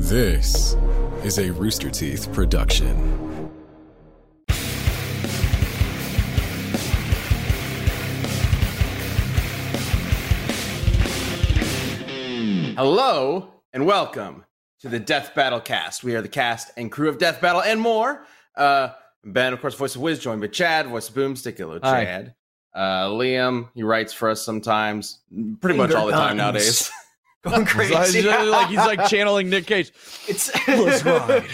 This is a Rooster Teeth production. Hello and welcome to the Death Battle cast. We are the cast and crew of Death Battle and more. Uh, ben, of course, voice of Wiz, joined by Chad, voice of Boomstick, hello, Hi. Chad. Uh, Liam, he writes for us sometimes, pretty much all the time nowadays. Going He's crazy. like, like- he's like channeling Nick Cage. it's Let's ride.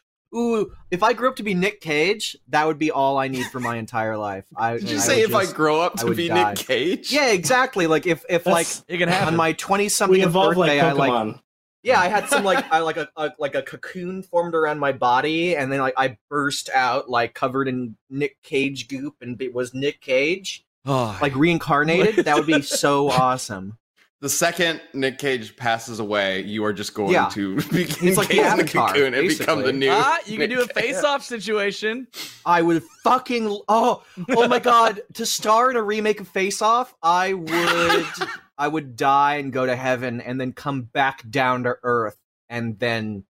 Ooh, if I grew up to be Nick Cage, that would be all I need for my entire life. I, Did you I say would if I grow up to be die. Nick Cage? Yeah, exactly. Like if if like That's- It can happen. on my twenty something birthday, like I like yeah, I had some like I like a, a like a cocoon formed around my body, and then like I burst out like covered in Nick Cage goop, and it was Nick Cage Oh, like reincarnated. that would be so awesome. The second Nick Cage passes away, you are just going Yeah. to be He's like the encased in a Avatar, cocoon and become the new. ah, you can do a face-off situation. I would fucking oh oh my god to star in a remake of Face Off I would I would die and go to heaven and then come back down to earth and then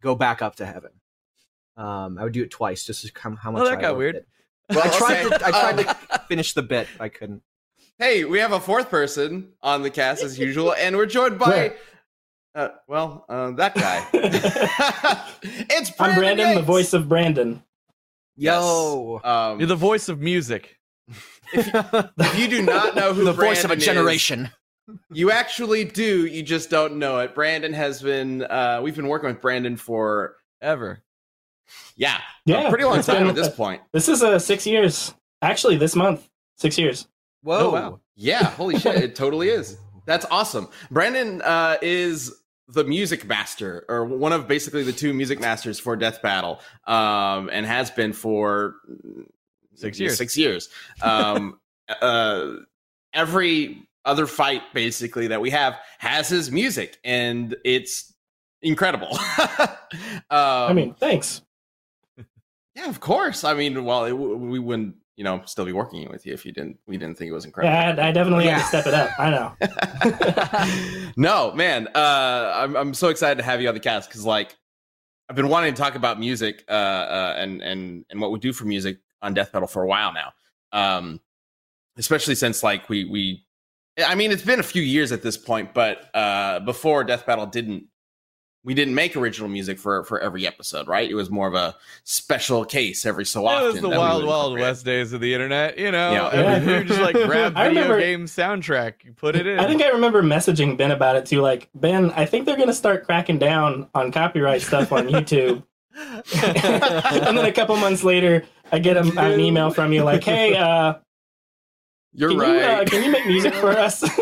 go back up to heaven. Um, I would do it twice just to come how much Oh, that I got weird. it. Well, I tried okay. to I tried Um, to finish the bit I couldn't. Hey, we have a fourth person on the cast as usual, and we're joined by, uh, well, uh, that guy. it's Brandon I'm Brandon, the voice of Brandon. Yo, Um, You're the voice of music. if you do not know who the voice of a Brandon is, generation. you actually do. You just don't know it. Brandon has been. Uh, we've been working with Brandon for Ever. Yeah, Yeah, pretty long time been- at this point. This is uh, six years. Actually, this month, six years. Whoa, Oh, wow. Yeah, holy shit, it totally is. That's awesome. Brandon uh, is the music master, or one of basically the two music masters for Death Battle, um, and has been for Six years. Six years. Um, uh, every other fight, basically that we have, has his music, and it's incredible. um, I mean, thanks. Yeah, of course. I mean, well, it, we wouldn't, you know, still be working with you if you didn't. We didn't think it was incredible. Yeah, I, I definitely Yeah. had to step it up. I know. no, man. Uh, I'm I'm so excited to have you on the cast because like I've been wanting to talk about music uh, uh, and and and what we do for music on Death Battle for a while now. Um, especially since like we we, I mean, it's been a few years at this point, but uh, before Death Battle didn't. We didn't make original music for for every episode, right? It was more of a special case every so often. It was the that we wild, wild west days of the internet. You know, Yeah. every- Yeah. you just like grab I video remember- game soundtrack, you put it in. I think I remember messaging Ben about it too. Like, Ben, I think they're going to start cracking down on copyright stuff on YouTube. and then a couple months later, I get a, an email from you like, "Hey, uh, You're can right. you uh, can you make music for us?"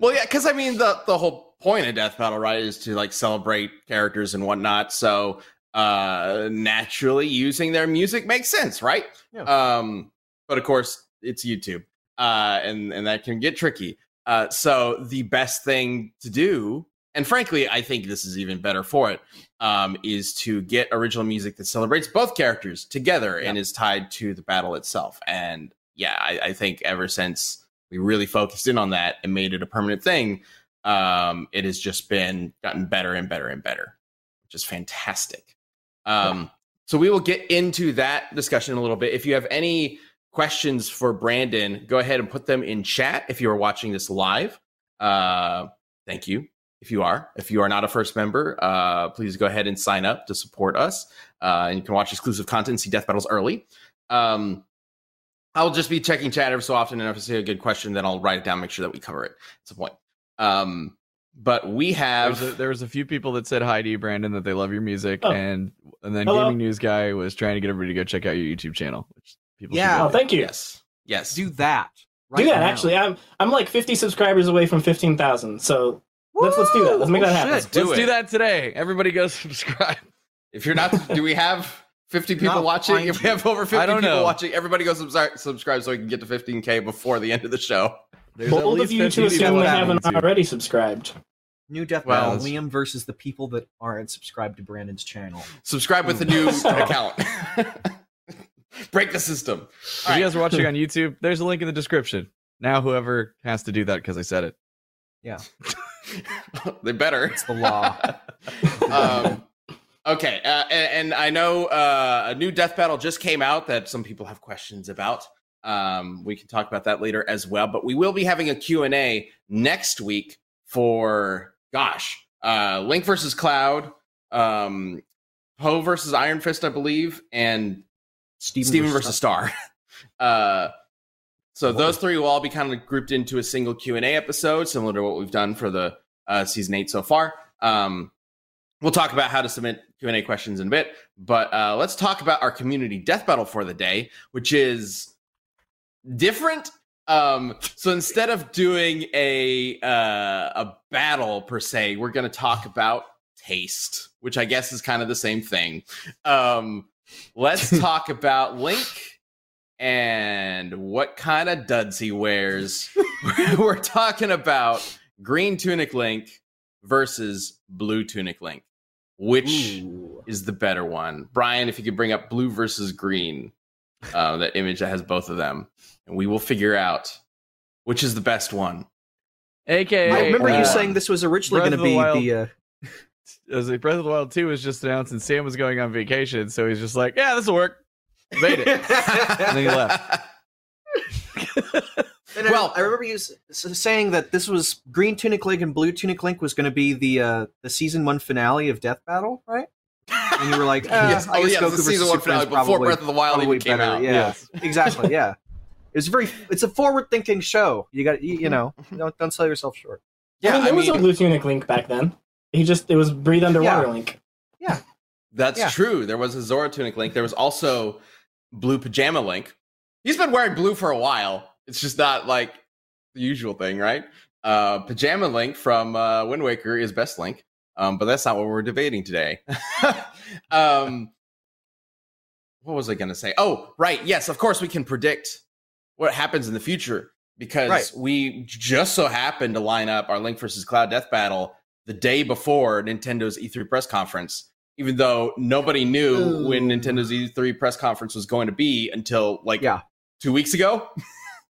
well, yeah, because I mean the the whole point of death battle, right, is to like celebrate characters and whatnot. So uh naturally using their music makes sense, right? Yeah. Um, but of course it's YouTube. Uh and, and that can get tricky. Uh so the best thing to do, and frankly, I think this is even better for it, um, is to get original music that celebrates both characters together and is tied to the battle itself. And yeah, I, I think ever since we really focused in on that and made it a permanent thing, um, it has just been gotten better and better and better, which is fantastic. Um, so we will get into that discussion in a little bit. If you have any questions for Brandon, go ahead and put them in chat if you are watching this live. Uh, thank you. If you are, if you are not a first member, uh, please go ahead and sign up to support us. Uh, and you can watch exclusive content, see death battles early. Um, I'll just be checking chat every so often, and if I see a good question, then I'll write it down, make sure that we cover it. That's the point. Um, but we have There's a, there was a few people that said hi to you, Brandon, that they love your music, Oh. and and then Hello. gaming news guy was trying to get everybody to go check out your YouTube channel, which people Yeah. oh, thank you. yes, yes. Do that. do that. now. Actually, I'm I'm like 50 subscribers away from 15,000. So let's let's do that. Let's make Woo! that Oh, happen. shit. do Let's it. do that today. Everybody go subscribe. If you're not, do we have 50 people Not watching? find If we have over 50 I don't people know. watching, everybody go subscribe, subscribe so we can get to 15k before the end of the show. There's at Bold of least you 50 to people assume they haven't YouTube. already subscribed. New Death Well, Battle, Liam versus the people that aren't subscribed to Brandon's channel. Subscribe with the new account. Break the system. If you guys are watching on YouTube, there's a link in the description. Now, whoever has to do that because I said it. they better. It's the law. um, okay, uh, and, and I know uh, a new death battle just came out that some people have questions about. Um, we can talk about that later as well. But we will be having a Q and A next week for gosh, uh, Link versus Cloud, um, Poe versus Iron Fist, I believe, and Steven, Steven versus Star. uh, so those three will all be kind of grouped into a single Q and A episode, similar to what we've done for the uh, season eight so far. Um, we'll talk about how to submit Q and A questions in a bit, but uh, let's talk about our community death battle for the day, which is different. Um, so instead of doing a uh, a battle per se, we're going to talk about taste, which I guess is kind of the same thing. Um, let's talk about Link and what kind of duds he wears. We're talking about green tunic Link versus blue tunic Link. Which Ooh. is the better one? Brian, if you could bring up blue versus green, uh, that image that has both of them, and we will figure out which is the best one. AKA, I remember uh, you saying this was originally going to be Wild. the. Uh, it was like Breath of the Wild 2 was just announced and Sam was going on vacation, so he's just like, yeah, this will work. Made it. and then he left. And I- Well- I remember you s- s- saying that this was Green Tunic Link and Blue Tunic Link was going to be the uh, the season one finale of Death Battle, right? And you were like, uh, yes, I oh guess yeah, Goku the versus season one Superman is finale before Breath of the Wild probably even came better, out. Yeah, Yes. exactly. Yeah, it was very. It's a forward thinking show. You got you, you know don't don't sell yourself short. Yeah, I mean, I there was mean, a blue tunic link back then. He just it was breathe underwater Yeah. link. Yeah, that's Yeah. true. There was a Zora Tunic Link. There was also Blue Pajama Link. He's been wearing blue for a while. It's just not like the usual thing, right? Uh, Pajama Link from uh, Wind Waker is best Link, um, but that's not what we're debating today. um, what was I going to say? Oh, right. Yes, of course we can predict what happens in the future because Right. we just so happened to line up our Link versus Cloud Death Battle the day before Nintendo's E3 press conference, even though nobody knew when Ooh. Nintendo's E3 press conference was going to be until like Yeah. two weeks ago.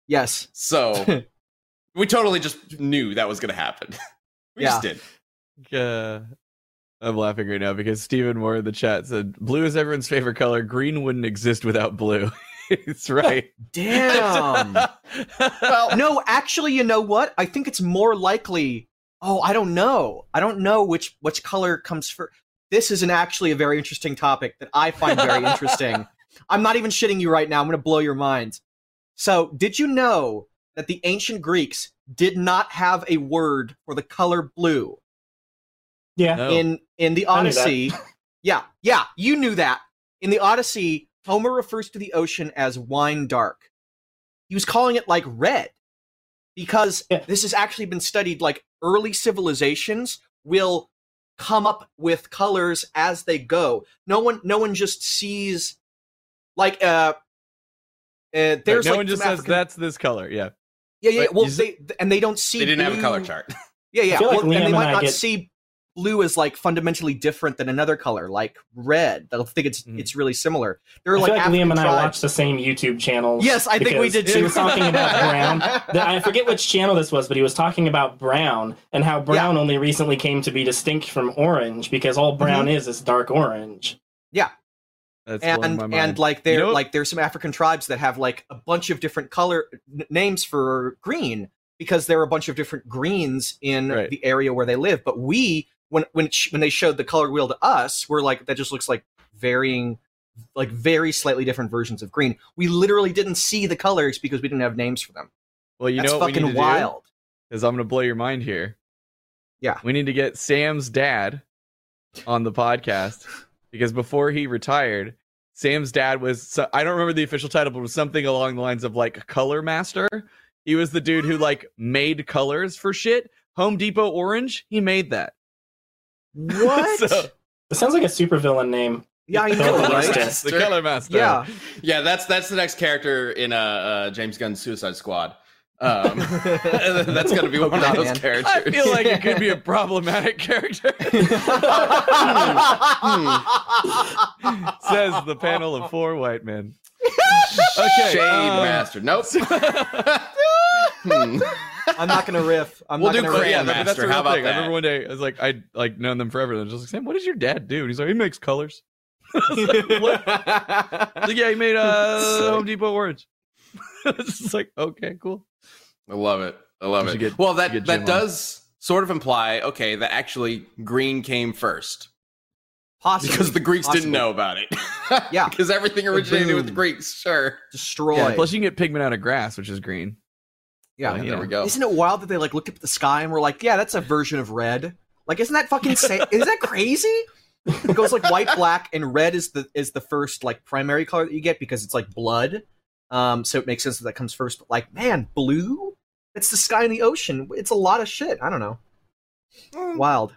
Yes. So we totally just knew that was going to happen. we just did. Uh, I'm laughing right now because Stephen Moore in the chat said, blue is everyone's favorite color. Green wouldn't exist without blue. it's right. Damn. Well, no, actually, you know what? I think it's more likely. Oh, I don't know. I don't know which which color comes first. This is an actually a very interesting topic that I find very interesting. I'm not even shitting you right now. I'm going to blow your mind. So, did you know that the ancient Greeks did not have a word for the color blue Yeah. No. in in the I knew that. Odyssey? yeah, yeah, you knew that. In the Odyssey, Homer refers to the ocean as wine dark. He was calling it like red because Yeah. this has actually been studied like early civilizations will come up with colors as they go. No one no one just sees like uh uh, there's no like one just some says that's this color. Yeah. yeah yeah but well they and they don't see they didn't have a color chart. yeah, yeah. feel like well, and they and might I not get- see blue is like fundamentally different than another color, like red. They'll think it's Mhm. it's really similar. There are I like, feel like Liam and I tribes- watched the same YouTube channels. Yes, I think we because did He too. was talking about brown. The- I forget which channel this was, but he was talking about brown and how brown only recently came to be distinct from orange because all brown Mm-hmm. is is dark orange. That's and and like there You know what- like there's some African tribes that have like a bunch of different color n- names for green because there are a bunch of different greens in Right. the area where they live. But we when when sh- when they showed the color wheel to us, we're like that just looks like varying like very slightly different versions of green. We literally didn't see the colors because we didn't have names for them. well, you That's know what we fucking need to wild. Is I'm going to blow your mind here. Yeah. We need to get Sam's dad on the podcast because before he retired, Sam's dad was so, I don't remember the official title, but it was something along the lines of like color master. He was the dude who like made colors for shit. Home Depot orange, he made that. What? So- It sounds like a supervillain name. yeah, I know, right? master. the color master. Yeah. Yeah, that's that's the next character in uh, uh James Gunn's Suicide Squad. Um, that's going to be one of Polka those Man. characters. I feel like it could be a problematic character. Says the panel of four white men. Okay. Shade um, Master. Nope. Hmm. I'm not gonna riff. I'm We'll not do gonna But riff. yeah, Grandmaster, that's the how real about thing. I remember one day I was like, I'd like known them forever. And I was just like, Sam, what does your dad do? And he's like, he makes colors. What? Like, yeah, he made uh Home Depot Orange. it's like, okay, cool. I love it. I love it. get- well, that that Jim on. does sort of imply okay that actually green came first Possibly. because the Greeks Possibly. didn't know about it. Yeah. because everything originated with the. Greeks. Sure. destroy. Yeah, plus you can get pigment out of grass, which is green. Yeah. Well, there you we go. Isn't it wild that they like looked up at the sky and were like, "Yeah, that's a version of red." Like, isn't that fucking sa- is that crazy? It goes like white, black, and red is the is the first like primary color that you get because it's like blood. Um, so it makes sense that that comes first. But like, man, blue? It's the sky and the ocean. It's a lot of shit. I don't know. Wild.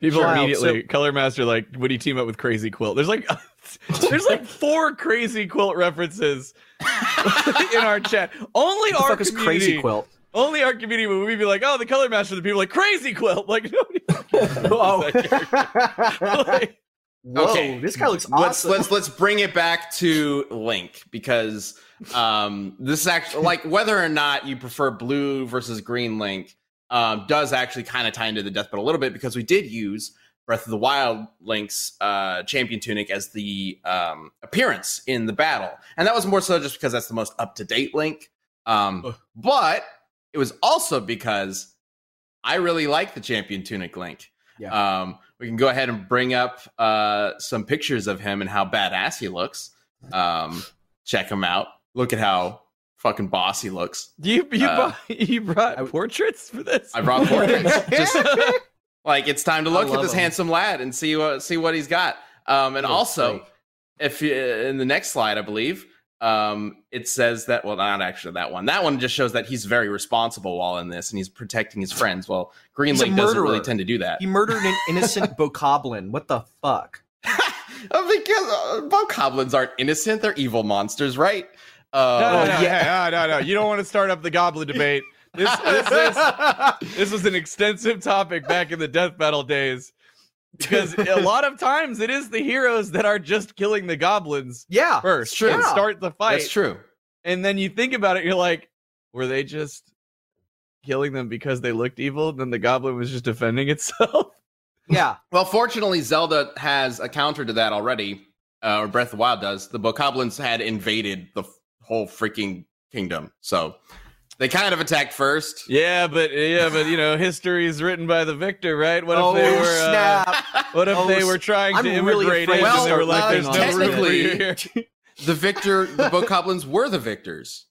People Sure. immediately color master like would he team up with Crazy Quilt? There's like there's like four Crazy Quilt references in our chat. Only What the our fuck is community, crazy quilt? only our community would we be like, oh, the color master. The people like Crazy Quilt. Like nobody. Oh. Like, Whoa, Okay, this guy looks let's let's let's bring it back to Link because um, this is actually like whether or not you prefer blue versus green Link um, does actually kind of tie into the death but a little bit because we did use Breath of the Wild Link's uh, champion tunic as the um, appearance in the battle, and that was more so just because that's the most up to date Link. Um, but it was also because I really like the champion tunic Link. Um, we can go ahead and bring up uh, some pictures of him and how badass he looks. Um, check him out. Look at how fucking boss he looks. you you, Uh, brought, you brought I- portraits for this? I brought portraits. Just like it's time to look at this him. handsome lad and see what see what he's got. Um, and Looks also, great. if you, in the next slide, I believe um, it says that well, not actually that one. That one just shows that he's very responsible while in this, and he's protecting his friends. Well, Green He's a doesn't really tend to do that. he murdered an innocent bokoblin. What the fuck? Uh, because uh, bokoblins aren't innocent; they're evil monsters, right? No, no, Uh, no, yeah. no, no, no. You don't want to start up the goblin debate. This, this, this, this was an extensive topic back in the death battle days because a lot of times it is the heroes that are just killing the goblins Yeah. first true. and start the fight. That's true. And then you think about it, you're like, were they just killing them because they looked evil? Then the goblin was just defending itself. Yeah. Well, fortunately, Zelda has a counter to that already, uh, or Breath of the Wild does. The bokoblins had invaded the f- whole freaking kingdom, so they kind of attacked first. yeah, but yeah, but you know, history is written by the victor, right? What if oh they were? Uh, what if Oh, they were trying I'm to really immigrate afraid in to and they were like, "There's no on room for you technically- here." The victor, the bokoblins were the victors.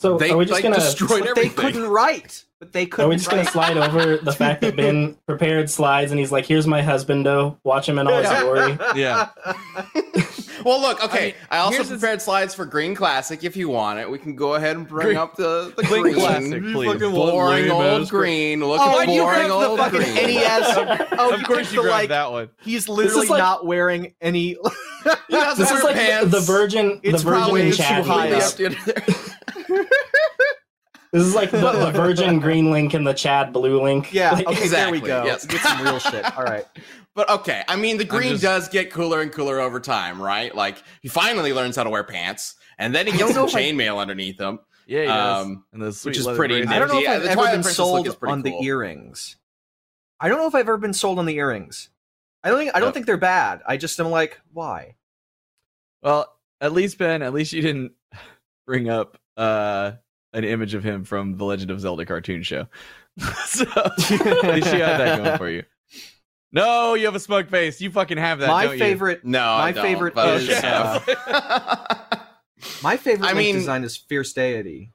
So They are we just like gonna destroyed but they couldn't write. But they couldn't Are we just gonna slide over the fact that Ben prepared slides and he's like, "Here's my husbando. Watch him in all his glory." Yeah. Well, look, okay. mean, I, also here's the- prepared slides for Green Classic. If you want it, we can go ahead and bring Green- up the the Green green Classic, please. boring old ass green. Look Oh, at you boring have the old fucking green. NES. Oh, of you course you the, grabbed like, that one. He's literally like- not wearing any. He This is like pants. the virgin, the It's virgin probably in too high up. there. This is like the, the virgin green link and the Chad blue link. yeah. Like, Okay. There we Exactly, go. yes. Get some real shit. All right. But okay, I mean, the green just- does get cooler and cooler over time, right? Like he finally learns how to wear pants, and then he gets some know if I- chainmail underneath him. Yeah, he does. Um, and the sweet is pretty bracelet. I don't know if Yeah, I've ever Twilight been Princess sold on cool. the earrings. I don't know if I've ever been sold on the earrings. I don't think I don't Yep. think they're bad. I just am like, why? Well, at least Ben, at least you didn't bring up uh an image of him from the Legend of Zelda cartoon show. so at least you had that going for you. No, you have a smug face. You fucking have that. my don't you? favorite, No, My I don't, favorite but is, okay. uh, my favorite I mean- design is Fierce Deity.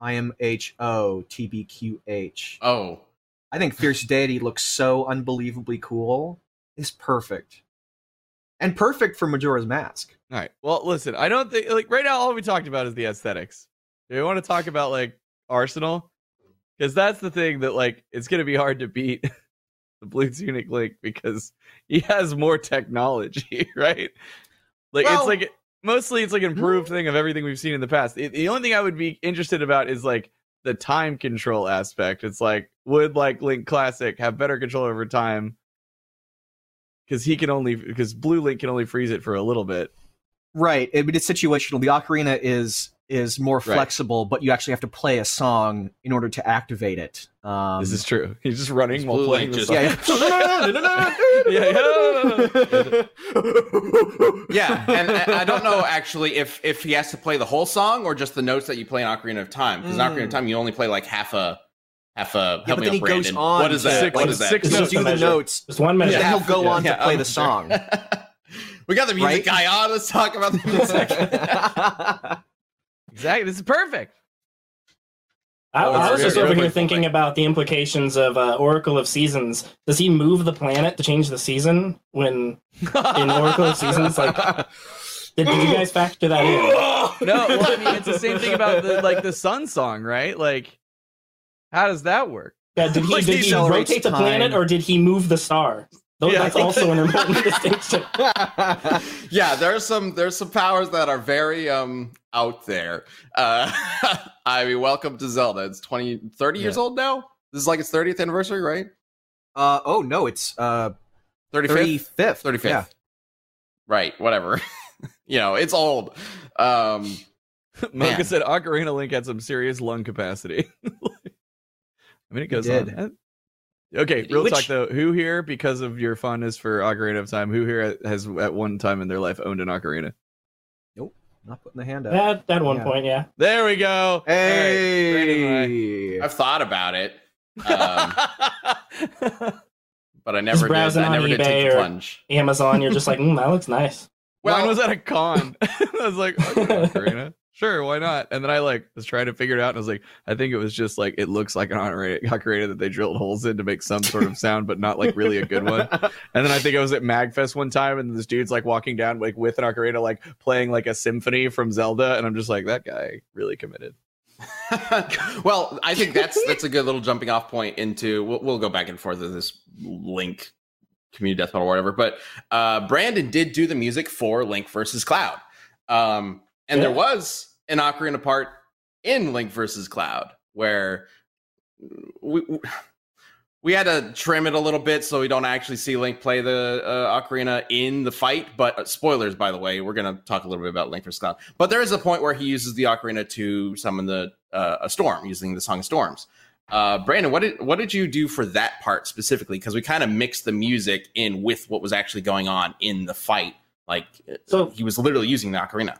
I M H O T B Q H. oh, I think Fierce Deity looks so unbelievably cool. It's perfect, and perfect for Majora's Mask. All right. Well, listen, I don't think like right now all we talked about is the aesthetics. Do you want to talk about like Arsenal? Because that's the thing that like it's gonna be hard to beat the Blue Tunic Link because he has more technology, right? Like Well- it's like mostly it's like an improved hmm. thing of everything we've seen in the past. The- the only thing I would be interested about is like the time control aspect. It's like would like Link Classic have better control over time? Because he can only because Blue Link can only freeze it for a little bit. Right, it, but it's situational. The ocarina is is more Right. flexible, but you actually have to play a song in order to activate it. Um, this is true. He's just running while playing the just- song. yeah. yeah, and I I don't know actually if if he has to play the whole song or just the notes that you play in Ocarina of Time. Because in Ocarina of Mm. Time, you only play like half a half a. Yeah, help but me then out, he goes on. What is that? Six- what like, is that? six It's to just do the notes. Just one minute. Yeah, Yeah. he'll go on Yeah, to play I'm the sure. song. we got the music Right? guy on. Let's talk about the music. Exactly. This is perfect. I, Oh, I was it's just very over here thinking like- about the implications of uh, Oracle of Seasons. Does he move the planet to change the season when in Oracle of Seasons? Like, did, did you guys factor that in? No, well, I mean, it's the same thing about the like the sun song, right? Like, how does that work? Yeah, did he, Like, did he he rotate the planet or did he move the star? Those, Yeah, that's think also an important distinction. yeah, there's some there's some powers that are very um out there. Uh I mean, welcome to Zelda. It's 20 30 years old now. This is like its 30th anniversary, right? uh, oh no, it's uh, 35th. 35th. 35th. Yeah. Right, whatever. you know, it's old. Um Mocha said Ocarina Link had some serious lung capacity. I mean, it goes did. on. Okay, real Which- talk though. Who here, because of your fondness for Ocarina of Time, who here has at one time in their life owned an ocarina? Nope, not putting the hand up. At, that one Yeah. point, yeah. There we go. All Hey. Brandon I've thought about it. Um, but I never did. browsing I on never did take eBay the plunge. Amazon, you're just like, mm, that looks nice. Mine was at a con. I was like, okay, ocarina. Sure, why not? And then I like was trying to figure it out, and I was like, I think it was just like it looks like an ocarina that they drilled holes in to make some sort of sound, but not like really a good one. And then I think I was at Magfest one time, and this dude's like walking down like with an ocarina, like playing like a symphony from Zelda, and I'm just like, that guy really committed. well, I think that's that's a good little jumping off point into. We'll, we'll go back and forth with this Link community death battle or whatever. But uh, Brandon did do the music for Link versus Cloud, um, and there was an ocarina part in Link versus Cloud where we. We had to trim it a little bit so we don't actually see Link play the uh, ocarina in the fight. But uh, spoilers, by the way, we're going to talk a little bit about Link versus Cloud. But there is a point where he uses the ocarina to summon the uh, a storm using the Song of Storms. Uh, Brandon, what did what did you do for that part specifically? Because we kind of mixed the music in with what was actually going on in the fight. Like So he was literally using the ocarina.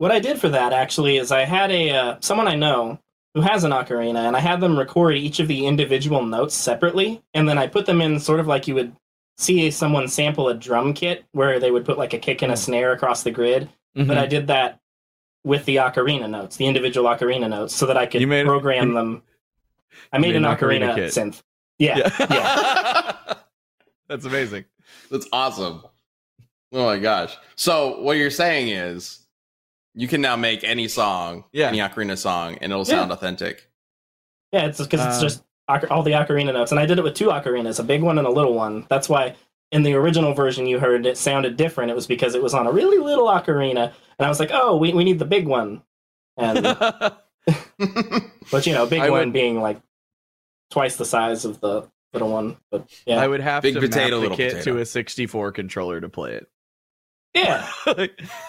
What I did for that actually is I had a uh, someone I know who has an ocarina, and I had them record each of the individual notes separately, and then I put them in sort of like you would see someone sample a drum kit where they would put like a kick and a snare across the grid. Mm-hmm. But I did that with the ocarina notes, the individual ocarina notes, so that I could You made- program you- them. I made, made an an ocarina ocarina, kit. synth. Yeah, yeah. That's amazing. That's awesome. Oh my gosh. So what you're saying is you can now make any song, Yeah. any ocarina song, and it'll Yeah. sound authentic. Yeah, it's because it's Uh, just all the ocarina notes, and I did it with two ocarinas, a big one and a little one. That's why in the original version you heard it sounded different. It was because it was on a really little ocarina, and I was like, "Oh, we, we need the big one," and but you know, big I one would- being like twice the size of the little one. But yeah, I would have Big to potato, map the kit potato. to a 64 controller to play it. Yeah.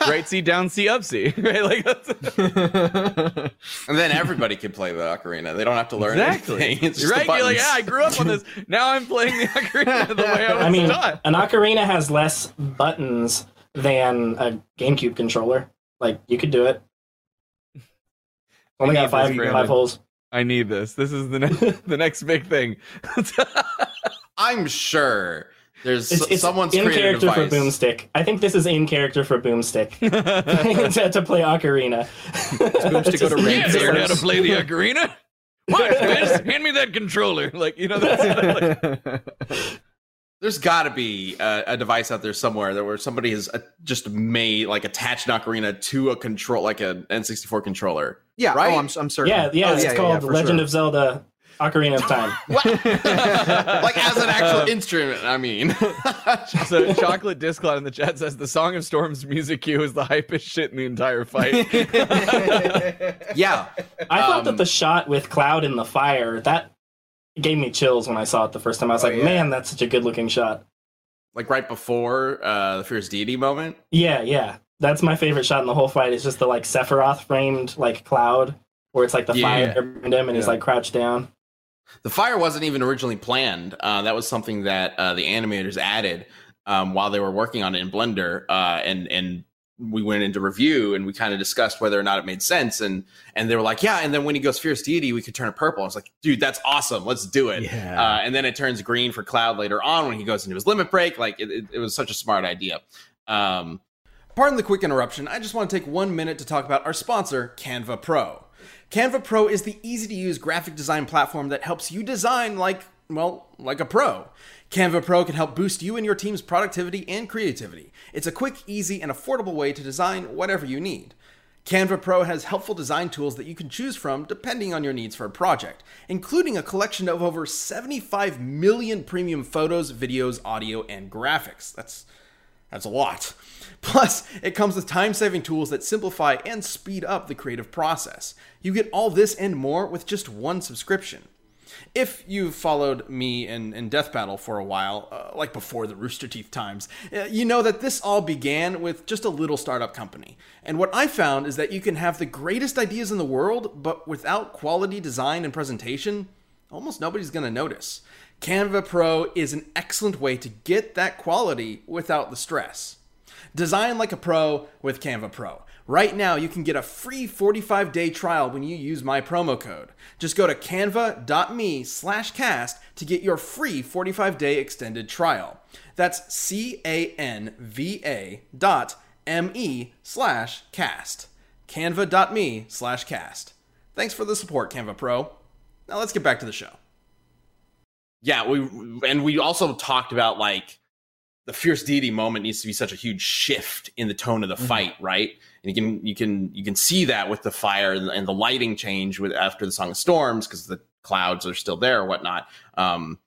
right C, down C, up C. Right? Like that's and then everybody can play the ocarina. They don't have to learn exactly. anything. It's just right. the You're like, yeah, I grew up on this. Now I'm playing the ocarina the way I was I mean, taught. an ocarina has less buttons than a GameCube controller. Like you could do it. Only got five this, Brandon. five holes. I need this. This is the next the next big thing. I'm sure there's It's, it's someone's in created a character for. Boomstick. I think this is in character for Boomstick to, to play Ocarina. Boomstick go to It's Raid You just- learn how to play the ocarina? What, Wiz? Hand me that controller. Like, you know, that's like, There's got to be a, a device out there somewhere that where somebody has uh, just made like attached an ocarina to a control, like an N64 controller. yeah, Right? oh, I'm, I'm certain. Yeah, yeah, Oh, it's yeah, called for Legend sure. of Zelda Ocarina of Time. like as an actual instrument. I mean, so Chocolate Disclot in the chat says the Song of Storms music cue is the hypest shit in the entire fight. yeah, I thought Um, that the shot with Cloud in the fire, that gave me chills when I saw it the first time. I was Oh, like, yeah. man, that's such a good looking shot. like right before uh, the Fierce Deity moment. Yeah, yeah. that's my favorite shot in the whole fight. It's just the like Sephiroth framed like cloud, where it's like the Yeah. fire behind him and he's like crouched down. The fire wasn't even originally planned. Uh, that was something that uh, the animators added um, while they were working on it in Blender, uh, and and we went into review and we kind of discussed whether or not it made sense, and and they were like, yeah. And then when he goes fierce deity, we could turn it purple. I was like, dude, that's awesome. Let's do it. Yeah. Uh, and then it turns green for Cloud later on when he goes into his limit break. Like it, it, it was such a smart idea. Um, pardon the quick interruption. I just want to take one minute to talk about our sponsor, Canva Pro. Canva Pro is the easy to use graphic design platform that helps you design like, well, like a pro. Canva Pro can help boost you and your team's productivity and creativity. It's a quick, easy, and affordable way to design whatever you need. Canva Pro has helpful design tools that you can choose from depending on your needs for a project, including a collection of over 75 million premium photos, videos, audio, and graphics. That's that's a lot. Plus, it comes with time saving tools that simplify and speed up the creative process. You get all this and more with just one subscription. If you've followed me in, in Death Battle for a while, uh, like before the Rooster Teeth times, uh, you know that this all began with just a little startup company. And what I found is that you can have the greatest ideas in the world, but without quality design and presentation, almost nobody's going to notice. Canva Pro is an excellent way to get that quality without the stress. Design like a pro with Canva Pro. Right now, you can get a free 45-day trial when you use my promo code. Just go to canva.me slash cast to get your free 45-day extended trial. That's C-A-N-V-A dot M-E slash cast. Canva.me slash cast. Thanks for the support, Canva Pro. Now let's get back to the show. Yeah, we and we also talked about like the fierce deity moment needs to be such a huge shift in the tone of the fight, right? And you can you can you can see that with the fire and, and the lighting change with after the Song of Storms because the clouds are still there or whatnot. Um,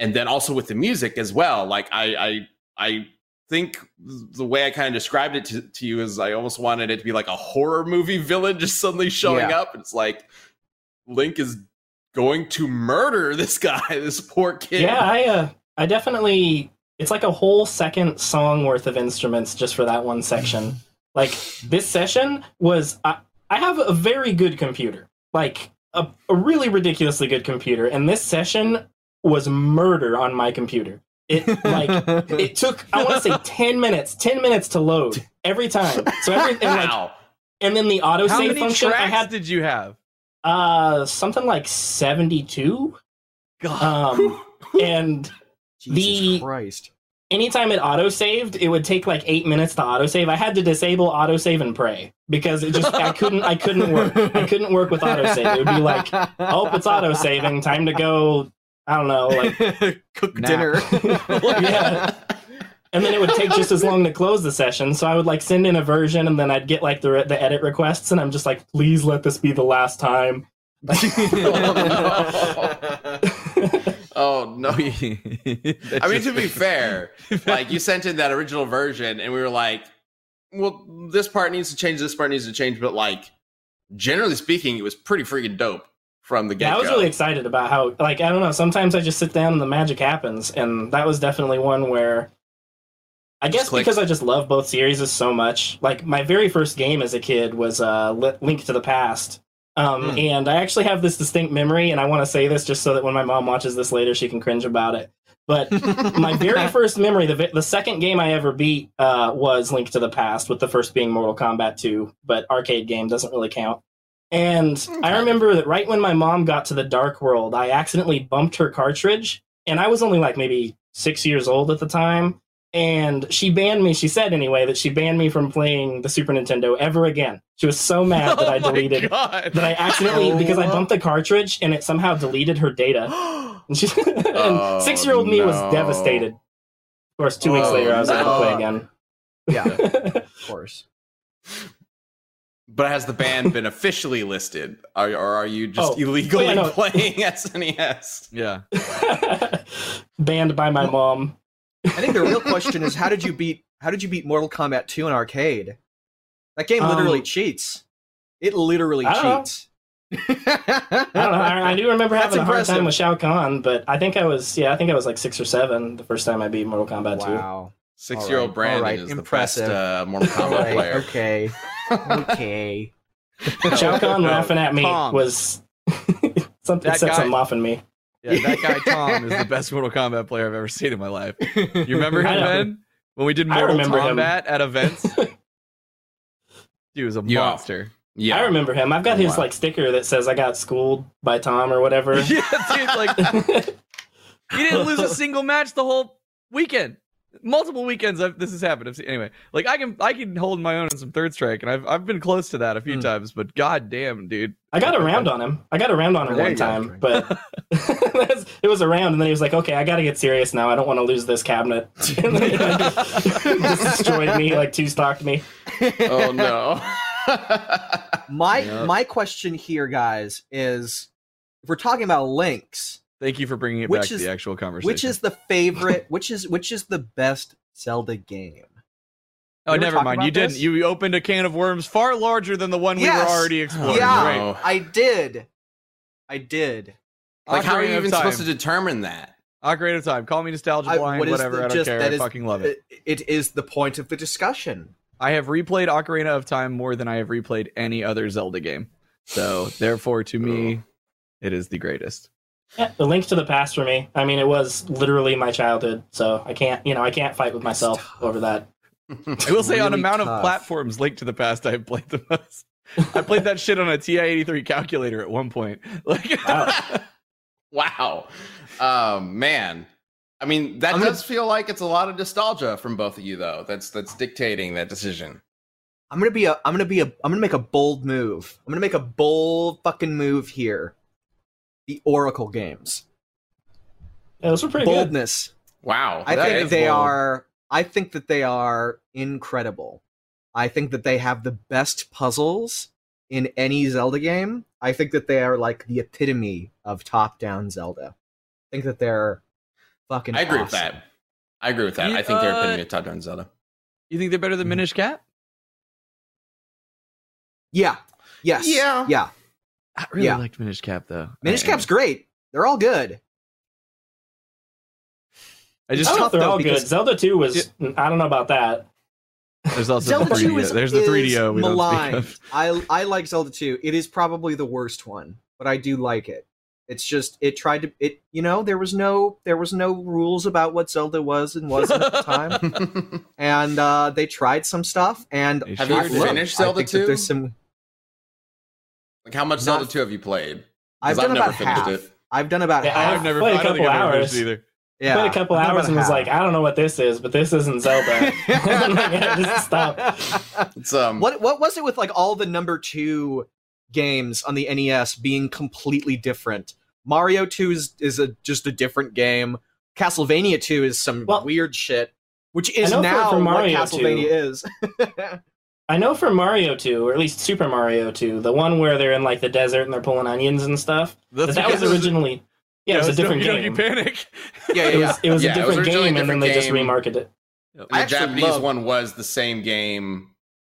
and then also with the music as well. Like I I I think the way I kind of described it to, to you is I almost wanted it to be like a horror movie villain just suddenly showing Yeah. up. It's like Link is going to murder this guy, this poor kid. Yeah, I uh, I definitely. It's like a whole second song worth of instruments just for that one section. like this session was. I, I have a very good computer, like a, a really ridiculously good computer, and this session was murder on my computer. It like it took I want to say ten minutes, ten minutes to load every time. So every and, like, Wow. and then the autosave function I had did you have? Uh something like seventy two. Um, and Jesus the- Christ. anytime it auto saved, it would take like eight minutes to auto save. I had to disable auto save and pray because it just I couldn't I couldn't work. I couldn't work with auto save. It would be like, oh, it's auto saving. Time to go. I don't know, like, cook dinner. yeah. And then it would take just as long to close the session. So I would like send in a version, and then I'd get like the the edit requests, and I'm just like, please let this be the last time. oh no. I I mean, to be fair, like you sent in that original version, and we were like, "Well, this part needs to change. This part needs to change." But like, generally speaking, it was pretty freaking dope from the get Yeah, I was really excited about how like I don't know. Sometimes I just sit down and the magic happens, and that was definitely one where I guess because I just love both series so much. Like my very first game as a kid was uh, Li- Link to the Past. Um, Hmm. And I actually have this distinct memory, and I want to say this just so that when my mom watches this later, she can cringe about it. But my very first memory, the, the second game I ever beat uh, was Link to the Past, with the first being Mortal Kombat 2, but arcade game doesn't really count. And I remember that right when my mom got to the Dark World, I accidentally bumped her cartridge, and I was only like maybe six years old at the time. And she banned me, she said anyway, that she banned me from playing the Super Nintendo ever again. She was so mad that oh I Oh my deleted, God. that I accidentally, Oh. because I bumped the cartridge and it somehow deleted her data. And, she, Oh, and six year old me was devastated. Of course, two weeks Oh, later, I was able to play again. yeah, of course. But has the ban been officially listed, or, or are you just Oh. illegally Oh, yeah, no. playing SNES? yeah. Banned by my mom. I think the real question is how did you beat how did you beat Mortal Kombat 2 in arcade? That game literally Um, cheats. It literally I don't know. cheats. I don't know. I, I do remember That's having a hard time with Shao Kahn, but I think I was, yeah, I think I was like six or seven the first time I beat Mortal Kombat 2. wow. Six year old All right, Brandon all right, is impressive. the best uh, Mortal Kombat right, player. okay, okay. Shao Kahn laughing at me Tom. was something That set guy- something off in me. Yeah, that guy Tom is the best Mortal Kombat player I've ever seen in my life. You remember him. Ben? When we did Mortal remember him. Kombat at events? He was a Yeah. monster. Yeah, I remember him. I've got his Wow. like sticker that says I got schooled by Tom or whatever. yeah, dude, like he didn't lose a single match the whole weekend. Multiple weekends I've, this has happened. I've seen, anyway, like I can I can hold my own in some third strike, and I've I've been close to that a few Hmm. times. But god damn, dude, I got a round on him. I got a round on him There one time, but it was a round, and then he was like, "Okay, I got to get serious now. I don't want to lose this cabinet." And then just destroyed me, like two stocked me. oh no. My Yep. my question here, guys, is if we're talking about links, thank you for bringing it Which back is- to the actual conversation. which is the favorite? which is which is the best Zelda game? oh, we never mind. about You didn't. You opened a can of worms far larger than the one we were already exploring. yeah, Right. I did. I did. like, how are you even supposed to determine that? Ocarina of Time. Call me nostalgia I- blind. what is whatever. the- I don't just- care. that I is- fucking love it. It is the point of the discussion. I have replayed Ocarina of Time more than I have replayed any other Zelda game. So therefore, to me, it is the greatest. Yeah, the link to the past for me. I mean, it was literally my childhood, so I can't, you know, I can't fight with myself tough. over that. I will say, on really amount of platforms Link to the Past, I've played the most. I played that shit on a TI-83 calculator at one point. Like, Wow. wow. Um, man. I mean, that I'm does feel like it's a lot of nostalgia from both of you, though. That's that's dictating that decision. I'm gonna be a. I'm gonna be a. I'm gonna make a bold move. I'm gonna make a bold fucking move here. The Oracle games. Yeah, those were pretty good. Boldness. Wow. I think is they bold. are. I think that they are incredible. I think that they have the best puzzles in any Zelda game. I think that they are like the epitome of top-down Zelda. I think that they're fucking. I agree with that. I agree with that. You- I think they're uh, epitome of top down Zelda. you think they're better than Minish Cap? Yeah. Yes. Yeah. Yeah. I really Yeah. liked Minish Cap though. Minish I- Cap's great. They're all good. I I just don't know tough, if they're all because- good. Zelda 2 was, I don't know about that. there's also Zelda the 3DO. is, There's the 3DO we don't speak maligned. of. I I like Zelda 2. It is probably the worst one, but I do like it. It's just it tried to it you know, there was no there was no rules about what Zelda was and wasn't at the time. And uh they tried some stuff and Have you ever did. finished Zelda 2? There's some like how much Not- Zelda 2 have you played? I've 'Cause done never about finished half. it. I've done about Yeah, half. I've never played a I don't think couple I've ever hours. finished either. yeah, Played a couple I've done hours about and was half. like, I don't know what this is, but this isn't Zelda. I'm like, yeah, just stop. It's um What what was it with like all the number two games on the NES being completely different? Mario Two is is a just a different game. Castlevania Two is some Well, weird shit, which is know for- now for what Mario Castlevania 2 is. I know for Mario 2, or at least Super Mario 2, the one where they're in like the desert and they're pulling onions and stuff, That's that was originally. Yeah, it was a different Donkey game. Donkey Panic. yeah, It was, it was Yeah, a it was different originally a game, and then they just game. remarketed it. the Japanese love- one was the same game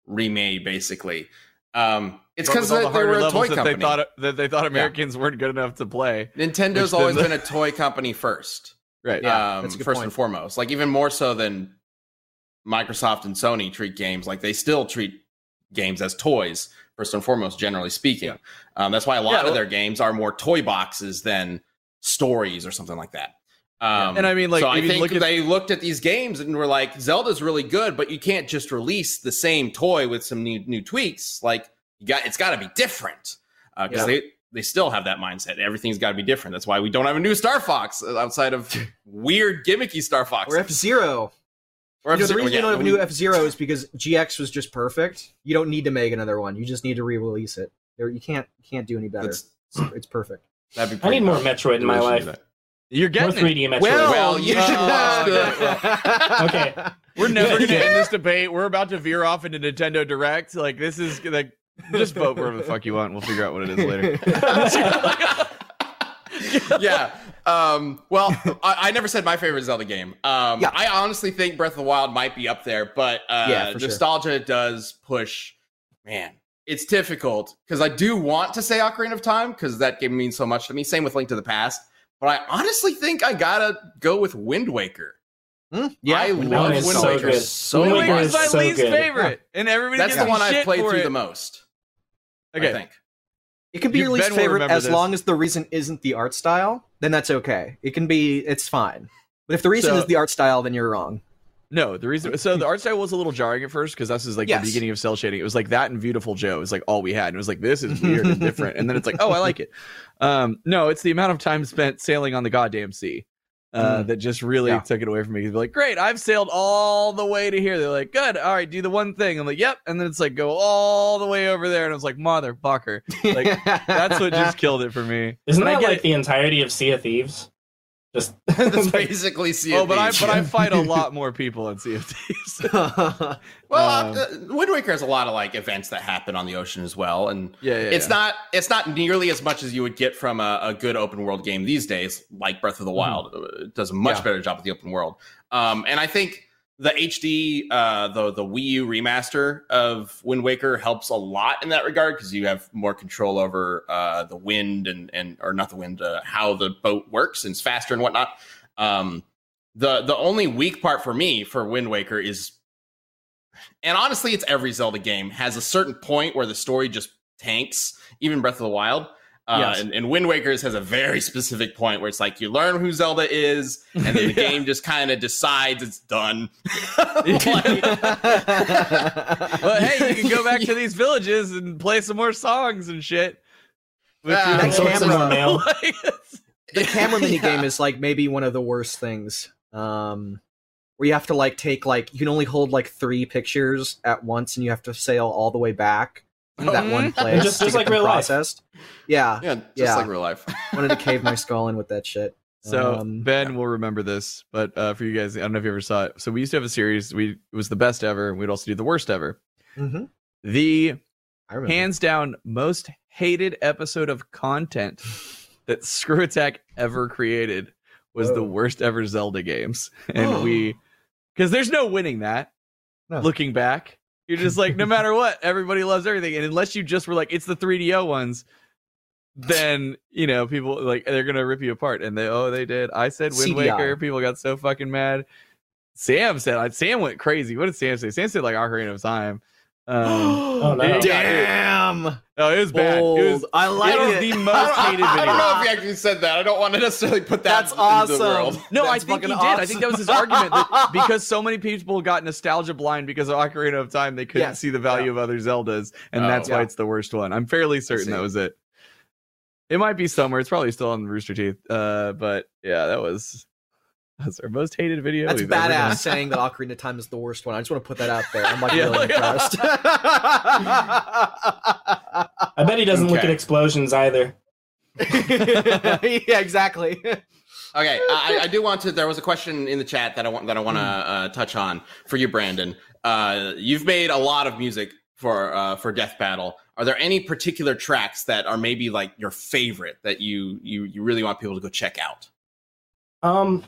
remade basically. Um it's because they, the they were a levels toy that company. they thought that they thought Americans weren't good enough to play. Nintendo's always then- been a toy company first. Right. Yeah, um, that's a good first point. and foremost. Like even more so than Microsoft and Sony treat games. Like they still treat games as toys first and foremost. Generally speaking, Yeah. um, that's why a lot Yeah, of their games are more toy boxes than stories or something like that. Um, And I mean, like, so I think look at- they looked at these games and were like, Zelda's really good, but you can't just release the same toy with some new new tweaks. Like you got, it's got to be different because Yeah. they they still have that mindset. Everything's got to be different. That's why we don't have a new Star Fox uh, outside of weird gimmicky Star Fox. or F Zero. Or You know, the F-Zero, reason yeah, you don't have a new F Zero is because GX was just perfect. You don't need to make another one. You just need to re-release it. There, you can't you can't do any better. that's- It's, it's perfect. that'd be I need more. Metroid in my life. should do that. You're getting more 3D Metroid. Well, you should have. Okay. We're never going to Yeah. end this debate. We're about to veer off into Nintendo Direct. Like this is like just vote wherever the fuck you want. We'll figure out what it is later. yeah. Um, well, I, I never said my favorite Zelda game. Um, Yeah. I honestly think Breath of the Wild might be up there, but uh, Yeah, for sure. nostalgia does push. Man, it's difficult because I do want to say Ocarina of Time because that game means so much to me. Same with Link to the Past, but I honestly think I gotta go with Wind Waker. Hmm? Yeah, I Wind love Waker Wind so Waker good. so Wind Wind Waker Waker is is my so least good. favorite, and everybody That's gives the one me I've played through it. the most. Okay, I think. It can be You- your least favorite as this. long as the reason isn't the art style. Then that's okay. It can be. It's fine. But if the reason So- is the art style, then you're wrong. No, the reason so the art style was a little jarring at first because this is like Yes. the beginning of cel shading. It was like that and Beautiful Joe is like all we had, and it was like this is weird and different. And then it's like, oh, I like it. Um, no, it's the amount of time spent sailing on the goddamn sea uh, Mm. that just really Yeah. took it away from me. He'd be like, great, I've sailed all the way to here. They're like, good, all right, do the one thing. I'm like, yep, and then it's like go all the way over there, and I was like, motherfucker, Like, that's what just killed it for me. Isn't And I that get like it. the entirety of Sea of Thieves? Just That's basically see Oh, but I but I fight a lot more people in Thieves. Well, Um, uh, Wind Waker has a lot of like events that happen on the ocean as well, and yeah, yeah, it's yeah. not it's not nearly as much as you would get from a, a good open world game these days, like Breath of the Wild. Uh, It does a much Yeah. better job with the open world. Um, and I think the HD, uh, the the Wii U remaster of Wind Waker helps a lot in that regard because you have more control over uh, the wind and and or not the wind, uh, how the boat works and it's faster and whatnot. Um, the the only weak part for me for Wind Waker is, and honestly, it's every Zelda game has a certain point where the story just tanks. Even Breath of the Wild. Uh, Yes. and, and Wind Waker's has a very specific point where it's like you learn who Zelda is, and then the Yeah. game just kind of decides it's done. Well, hey, you can go back to these villages and play some more songs and shit. With Ah, your- that Sort some more camera- mail. the camera mini game is like maybe one of the worst things. Um, where you have to like take like you can only hold like three pictures at once, and you have to sail all the way back to that one Mhm. place Just- just like them real life. processed. Yeah, yeah, just Yeah. like real life. wanted to cave my skull in with that shit. So Um, Ben will remember this, but uh, for you guys, I don't know if you ever saw it. So we used to have a series. We it was the best ever, and we'd also do the worst ever. mhm, The I hands down most hated episode of content that ScrewAttack ever created was the worst ever Zelda games, and we because there's no winning that. No. Looking back, you're just like no matter what, everybody loves everything, and unless you just were like it's the 3DO ones. Then you know people like they're gonna rip you apart, and they oh they did. I said Wind CDI. Waker. People got so fucking mad. Sam said Sam went crazy. What did Sam say? Sam said like Ocarina of Time. Um, Oh, no. Yeah. Damn, oh, it was bad. It was I like it was it. the I most don't, I don't know if he actually said that. I don't want to necessarily put that That's into awesome. the world. No, I think he did. I think that was his argument that because so many people got nostalgia blind because of Ocarina of Time, they couldn't Yes. see the value of other Zeldas, and Oh. that's why Yeah. it's the worst one. I'm fairly certain that was it. It might be somewhere. It's probably still on Rooster Teeth. Uh, but yeah, that was that's our most hated video. That's we've ever done. badass saying that Ocarina of Time is the worst one. I just want to put that out there. I'm like Yeah, really yeah. impressed. I bet he doesn't look at explosions either. yeah, exactly. Okay, I, I do want to. There was a question in the chat that I want that I want to uh, touch on for you, Brandon. Uh, you've made a lot of music for uh, for Death Battle. Are there any particular tracks that are maybe like your favorite that you you you really want people to go check out? Um,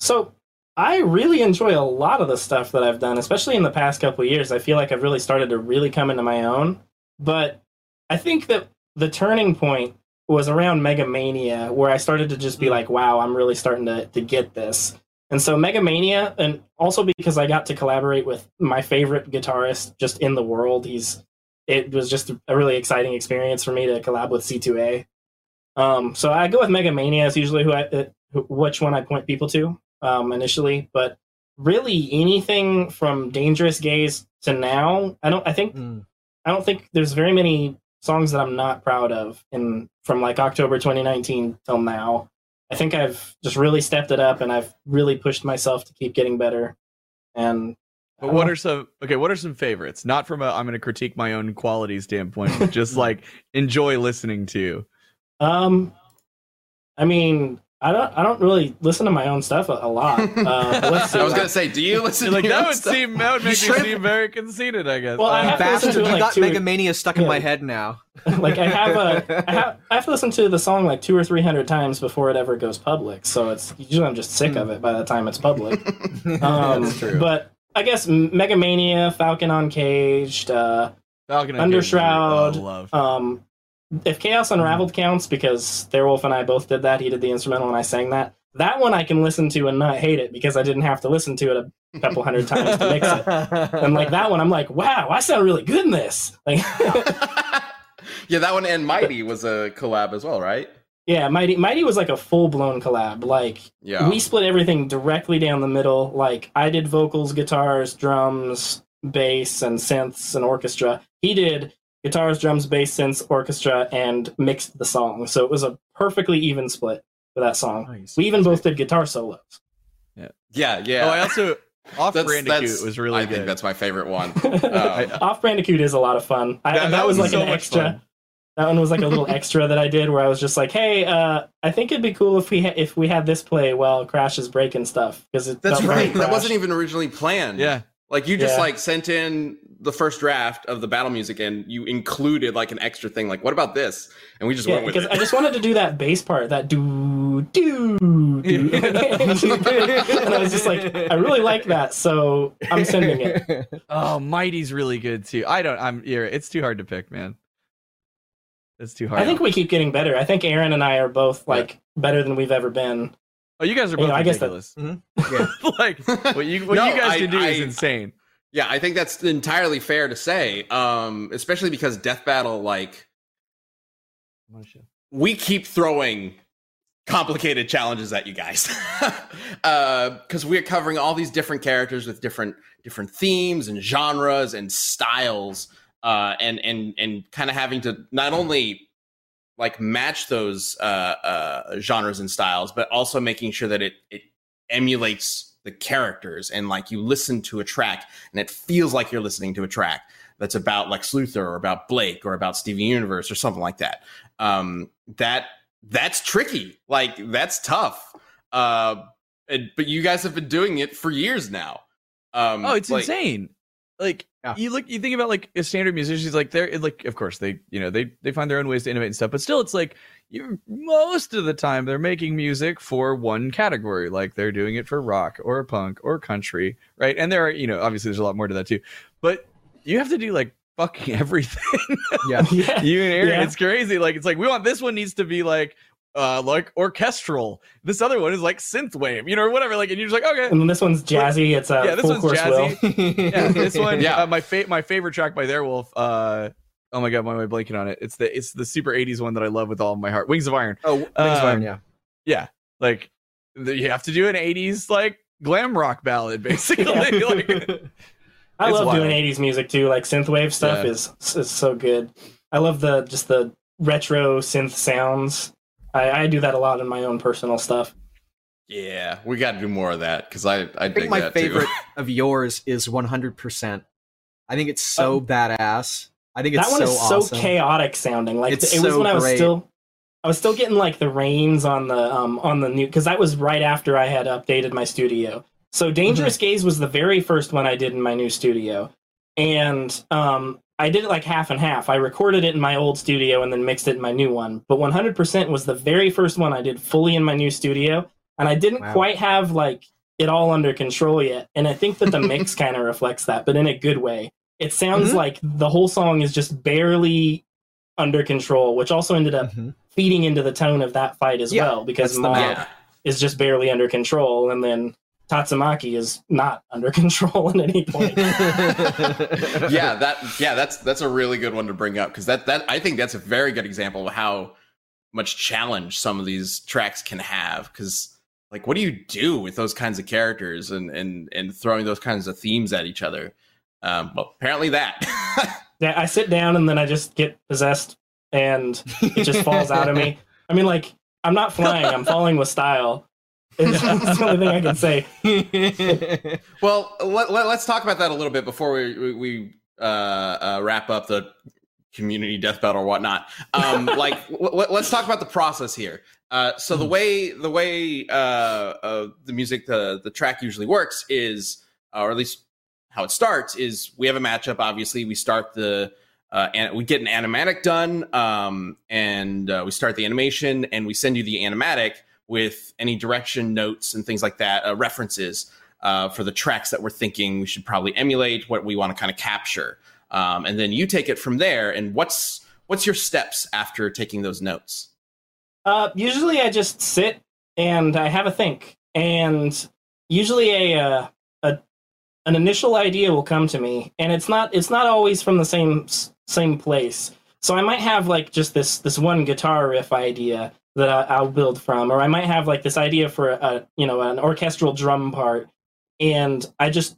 so I really enjoy a lot of the stuff that I've done, especially in the past couple of years. I feel like I've really started to really come into my own. But I think that the turning point was around Mega Mania, where I started to just be like, "Wow, I'm really starting to to get this." And so Mega Mania, and also because I got to collaborate with my favorite guitarist just in the world, he's it was just a really exciting experience for me to collab with C2A. Um, so I go with Mega Mania is usually who I uh, which one I point people to um, initially, but really anything from Dangerous Gaze to now, I don't. I think Mm. I don't think there's very many songs that I'm not proud of in from like October 2019 till now. I think I've just really stepped it up and I've really pushed myself to keep getting better. And But what are some okay? What are some favorites? Not from a I'm going to critique my own quality standpoint, but just like enjoy listening to. um, I mean, I don't I don't really listen to my own stuff a, a lot. Uh, let's see. I was gonna say, do you listen? You're like to your that own would stuff? seem that would make me seem very conceited. I guess. Well, I have to listen to it you like got two- Mega Mania stuck in my head now. like I have a I have, I have to listen to the song like two or three hundred times before it ever goes public. So it's usually I'm just sick of it by the time it's public. Um, That's true. But I guess Mega Mania, Falcon Uncaged, uh, Falcon and Gabriel, Undershroud, oh, love. um, if Chaos Unraveled hmm. counts, because Theirwolf and I both did that. He did the instrumental and I sang that. that one I can listen to and not hate it because I didn't have to listen to it a couple hundred times to mix it. And like that one, I'm like, wow, I sound really good in this. Like, yeah, that one and Mighty was a collab as well, right? yeah, Mighty Mighty was like a full blown collab. Like Yeah. we split everything directly down the middle. Like I did vocals, guitars, drums, bass, and synths and orchestra. He did guitars, drums, bass, synths, orchestra, and mixed the song. So it was a perfectly even split for that song. Nice. We even both did guitar solos. yeah, yeah. yeah. Oh, I also off That's- Bandicoot that's- was really I good. think that's my favorite one. Uh, Um, Off Bandicoot is a lot of fun. I, That- that, that was was like so an extra. fun. That one was like a little extra that I did, where I was just like, "Hey, uh, I think it'd be cool if we ha- if we had this play while Crash is breaking stuff because it that's right. That wasn't even originally planned. yeah. Like you just Yeah. like sent in the first draft of the battle music and you included like an extra thing like what about this? And we just Yeah, went with because it. I just wanted to do that bass part, that do do do, and I was just like, I really like that, so I'm sending it. Oh, Mighty's really good too. I don't. I'm. Yeah, it's too hard to pick, man. It's too hard. I think we keep getting better. I think Aaron and I are both like better than we've ever been. Oh, you guys are you both know, I guess that- ridiculous. Yeah. like what you what No, you guys I- can do is insane. Yeah, I think that's entirely fair to say. Um, especially because Death Battle, like, we keep throwing complicated challenges at you guys. because we're covering all these different characters with different different themes and genres and styles. Uh, and and and kind of having to not only like match those uh, uh, genres and styles, but also making sure that it it emulates the characters and like you listen to a track and it feels like you're listening to a track that's about Lex Luthor or about Blake or about Steven Universe or something like that. Um, that that's tricky. Like that's tough. Uh, and, but you guys have been doing it for years now. Um, Oh, it's like- insane. Like Yeah. you look, you think about like a standard musicians, like they're like, of course they, you know, they they find their own ways to innovate and stuff, but still, it's like you most of the time they're making music for one category, like they're doing it for rock or punk or country, right? And there are, you know, obviously there's a lot more to that too, but you have to do like fucking everything. Yeah. Yeah. you and Aaron, Yeah. it's crazy. Like it's like we want this one needs to be like uh like orchestral. This other one is like synthwave, you know, or whatever. Like, and you're just like, okay, And then this one's jazzy. It's a Yeah, this full one's course jazzy. yeah, this one, Yeah. uh, my fa- my favorite track by Theirwolf. Uh, oh my god, why am I blanking on it? It's the it's the super '80s one that I love with all of my heart. Wings of Iron. Oh, Wings of Um, Iron, yeah. Yeah, like the, you have to do an '80s like glam rock ballad, basically. like, I love wild. doing '80s music too. Like synthwave stuff Yeah. is is so good. I love the just the retro synth sounds. I, I do that a lot in my own personal stuff. Yeah, we got to do more of that because I I, I dig think my that favorite Too. of yours is 100%. I think it's so badass. I think it's that one so is awesome. so chaotic sounding. Like It's it was so when I was great. still, I was still getting like the reins on the um on the new because that was right after I had updated my studio. So Dangerous Mm-hmm. Gaze was the very first one I did in my new studio, and um I did it like half and half. I recorded it in my old studio and then mixed it in my new one. But 100% was the very first one I did fully in my new studio, and I didn't Wow. quite have like it all under control yet. And I think that the mix kind of reflects that, but in a good way. It sounds Mhm. like the whole song is just barely under control, which also ended up Mhm. feeding into the tone of that fight as Yeah, well, because that's Mob is just barely under control, and then Tatsumaki is not under control at any point. yeah, that yeah, that's that's a really good one to bring up because that that I think that's a very good example of how much challenge some of these tracks can have. Because like, what do you do with those kinds of characters and and and throwing those kinds of themes at each other? Um, well, apparently that. yeah, I sit down and then I just get possessed, and it just falls out of me. I mean, like I'm not flying; I'm falling with style. It's, that's the only thing I can say. Well, let, let, us talk about that a little bit before we we, we uh, uh, wrap up the community death battle or whatnot. Um, like, let, us talk about the process here. Uh, so the way the way uh, uh, the music the the track usually works is, uh, or at least how it starts is, we have a matchup. Obviously, we start the uh, and we get an animatic done, um, and uh, we start the animation, and we send you the animatic with any direction notes and things like that, uh, references uh, for the tracks that we're thinking we should probably emulate, what we want to kind of capture, um, and then you take it from there. And what's what's your steps after taking those notes? Uh, usually, I just sit and I have a think, and usually a uh, a an initial idea will come to me, and it's not it's not always from the same same place. So I might have like just this this one guitar riff idea that I, I'll build from, or I might have like this idea for a, a you know an orchestral drum part, and I just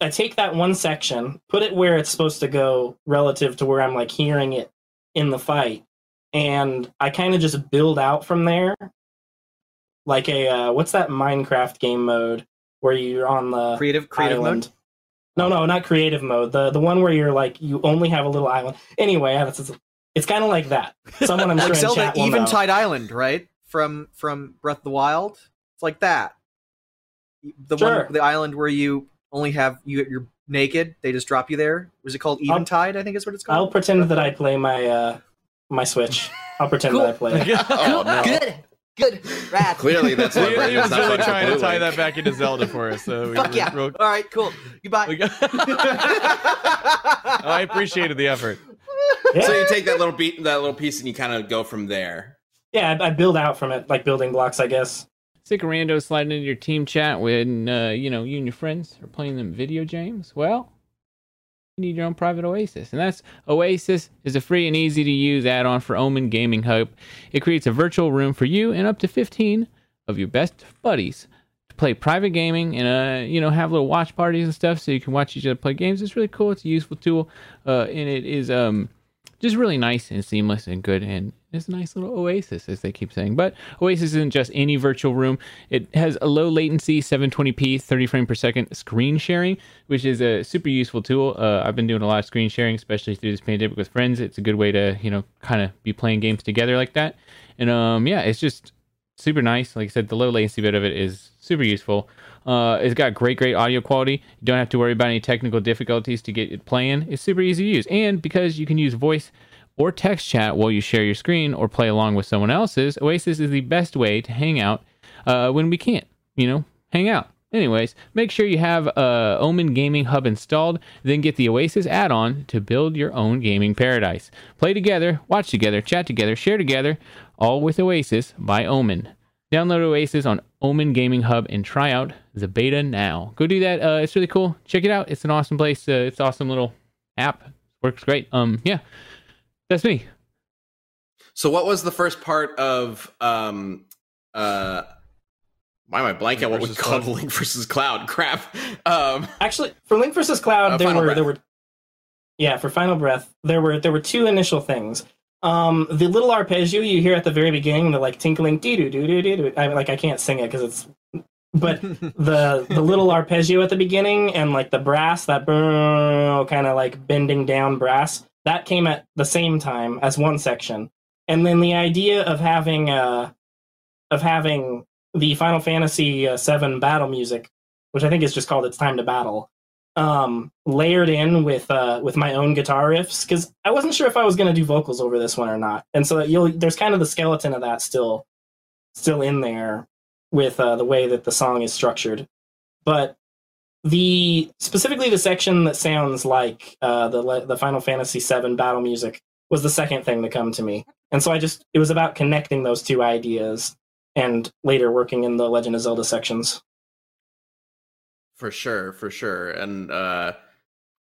I take that one section, put it where it's supposed to go relative to where I'm like hearing it in the fight, and I kind of just build out from there. Like a uh, what's that Minecraft game mode where you're on the creative creative island? mode. No, no, not creative mode. The the one where you're like you only have a little island. Anyway, it's, it's, it's kind of like that. Someone I'm sure Like in Zelda chat will know. Eventide Island, right? From from Breath of the Wild. It's like that. The Sure. one the island where you only have you you're naked. They just drop you there. Was it called I'll- Eventide? I think is what it's called. I'll called. pretend that I play my uh my Switch. I'll pretend that I play. it. Oh, no. Good, good, rad. Clearly, that's what He, he was really trying to tie Link. that back into Zelda for us. So we Fuck were yeah! real- All right, cool. Goodbye. we I appreciated the effort. Yeah, So you take that little beat, that little piece, and you kind of go from there. yeah I, I build out from it like building blocks, I guess. Sick of rando sliding into your team chat when uh, you know you and your friends are playing them video games. Well, you need your own private Oasis, and that's Oasis is a free and easy to use add-on for Omen Gaming Hub. It creates a virtual room for you and up to 15 of your best buddies to play private gaming and uh you know have little watch parties and stuff so you can watch each other play games. It's really cool. It's a useful tool, uh, and it is um just really nice and seamless and good. And it's a nice little oasis as they keep saying. But oasis isn't just any virtual room. It has a low latency 720p 30 frame per second screen sharing which is a super useful tool. Uh, i've been doing a lot of screen sharing especially through this pandemic with friends. It's a good way to you know kind of be playing games together like that. And um yeah it's just super nice. Like i said the low latency bit of it is super useful uh, it's got great, great audio quality. You don't have to worry about any technical difficulties to get it playing. It's super easy to use. And because you can use voice or text chat while you share your screen or play along with someone else's, Oasis is the best way to hang out uh, when we can't, you know, hang out. Anyways, make sure you have uh, Omen Gaming Hub installed, then get the Oasis add on to build your own gaming paradise. Play together, watch together, chat together, share together, all with Oasis by Omen. Download Oasis on Omen Gaming Hub and try out the beta now. Go do that. Uh, it's really cool. Check it out. It's an awesome place. Uh, it's an awesome little app. Works great. Um, yeah, that's me. So, what was the first part of um uh? Why am I blank at what we Versus called Cloud. Link versus Cloud? Crap. Um, Actually, for Link versus Cloud, Uh, there Final were Breath. there were yeah for Final Breath there were there were two initial things. Um, the little arpeggio you hear at the very beginning, the like tinkling dee doo doo doo doo doo. I like I can't sing it because it's, but the the little arpeggio at the beginning and like the brass that kind of like bending down brass that came at the same time as one section, and then the idea of having uh of having the Final Fantasy uh, VII battle music, which I think is just called "It's Time to Battle," um, layered in with uh, with my own guitar riffs because I wasn't sure if I was going to do vocals over this one or not, and so you'll there's kind of the skeleton of that still still in there with uh, the way that the song is structured, but the specifically the section that sounds like uh, the the Final Fantasy VII battle music was the second thing to come to me, and so I just it was about connecting those two ideas and later working in the Legend of Zelda sections. For sure, for sure, and uh,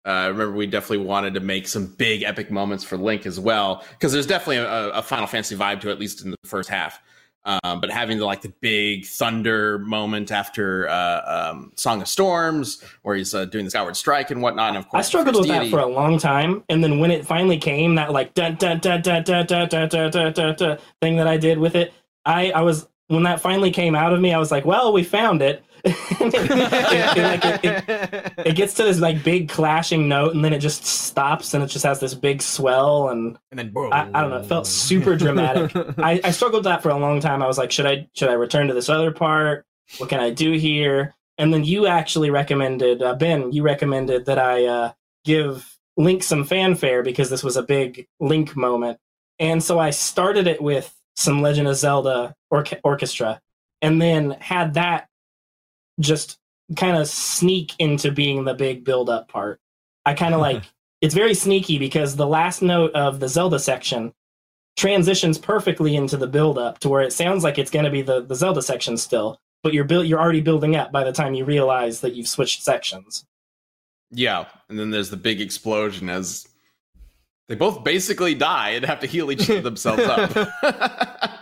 uh, I remember we definitely wanted to make some big epic moments for Link as well, because there's definitely a, a Final Fantasy vibe to it, at least in the first half. Um, but having the like the big thunder moment after uh, um, Song of Storms, where he's uh, doing the Skyward Strike and whatnot, and of course I struggled with that for a long time, and then when it finally came, that like dun dun dun dun dun dun dun dun dun dun dun thing that I did with it, I I was when that finally came out of me, I was like, well, we found it. it, it- it- it- gets to this like big clashing note, and then it just stops, and it just has this big swell, and and then I, I don't know, it felt super dramatic. I, I struggled with that for a long time. I was like, should I should I return to this other part? What can I do here? And then you actually recommended uh, Ben. You recommended that I uh, give Link some fanfare because this was a big Link moment, and so I started it with some Legend of Zelda orche- orchestra, and then had that just kind of sneak into being the big build up part. I kind of like it's very sneaky because the last note of the Zelda section transitions perfectly into the build up to where it sounds like it's going to be the, the Zelda section still, but you're build, you're already building up by the time you realize that you've switched sections. Yeah, and then there's the big explosion as they both basically die and have to heal each of themselves up.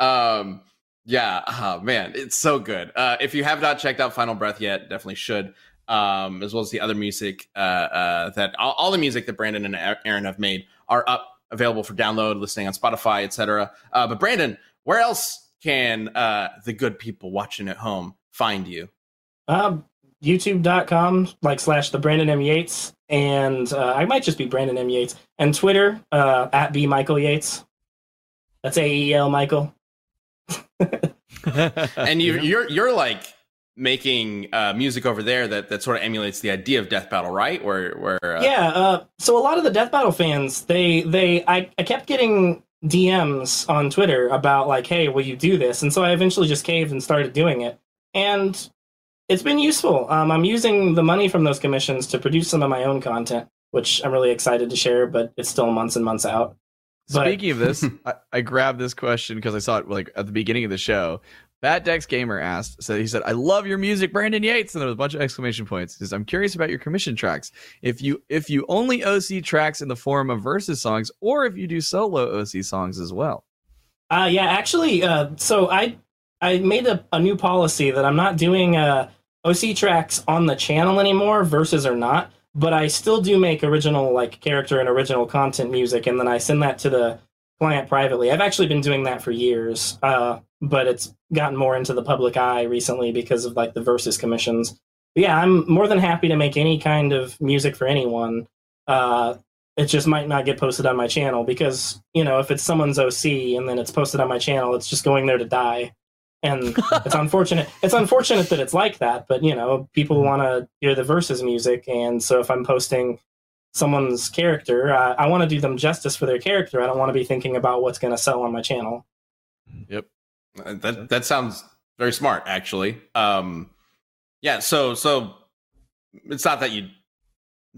um, yeah, oh, man, it's so good. Uh, if you have not checked out Final Breath yet, definitely should. Um, as well as the other music uh, uh, that all, all the music that Brandon and Aaron have made are up available for download, listening on Spotify, etc. Uh, but Brandon, where else can uh, the good people watching at home find you? Um, YouTube.com like slash the Brandon M Yates, and uh, I might just be Brandon M Yates, and Twitter uh, at B Michael Yates. That's A E L Michael. and you, you're you're like making uh, music over there that, that sort of emulates the idea of death battle, right? Where where uh... yeah, uh, so a lot of the death battle fans, they they I, I kept getting DMs on Twitter about like, hey, will you do this? And so I eventually just caved and started doing it, and it's been useful. Um, I'm using the money from those commissions to produce some of my own content, which I'm really excited to share, but it's still months and months out. But... Speaking of this, I, I, grabbed this question because I saw it like at the beginning of the show. Bat Dex Gamer asked, so he said, I love your music, Brandon Yates. And there was a bunch of exclamation points. He says, I'm curious about your commission tracks. If you if you only OC tracks in the form of versus songs, or if you do solo OC songs as well. Uh yeah, actually, uh so I I made a, a new policy that I'm not doing uh OC tracks on the channel anymore, versus or not, but I still do make original like character and original content music, and then I send that to the client privately. I've actually been doing that for years. Uh but it's gotten more into the public eye recently because of like the versus commissions. But yeah, I'm more than happy to make any kind of music for anyone. Uh, it just might not get posted on my channel because you know if it's someone's OC and then it's posted on my channel, it's just going there to die. And it's unfortunate. It's unfortunate that it's like that, but you know people Mm-hmm. want to hear the versus music, and so if I'm posting someone's character, uh, I want to do them justice for their character. I don't want to be thinking about what's going to sell on my channel. Yep. Uh, That that sounds very smart, actually. Um, yeah. So so it's not that you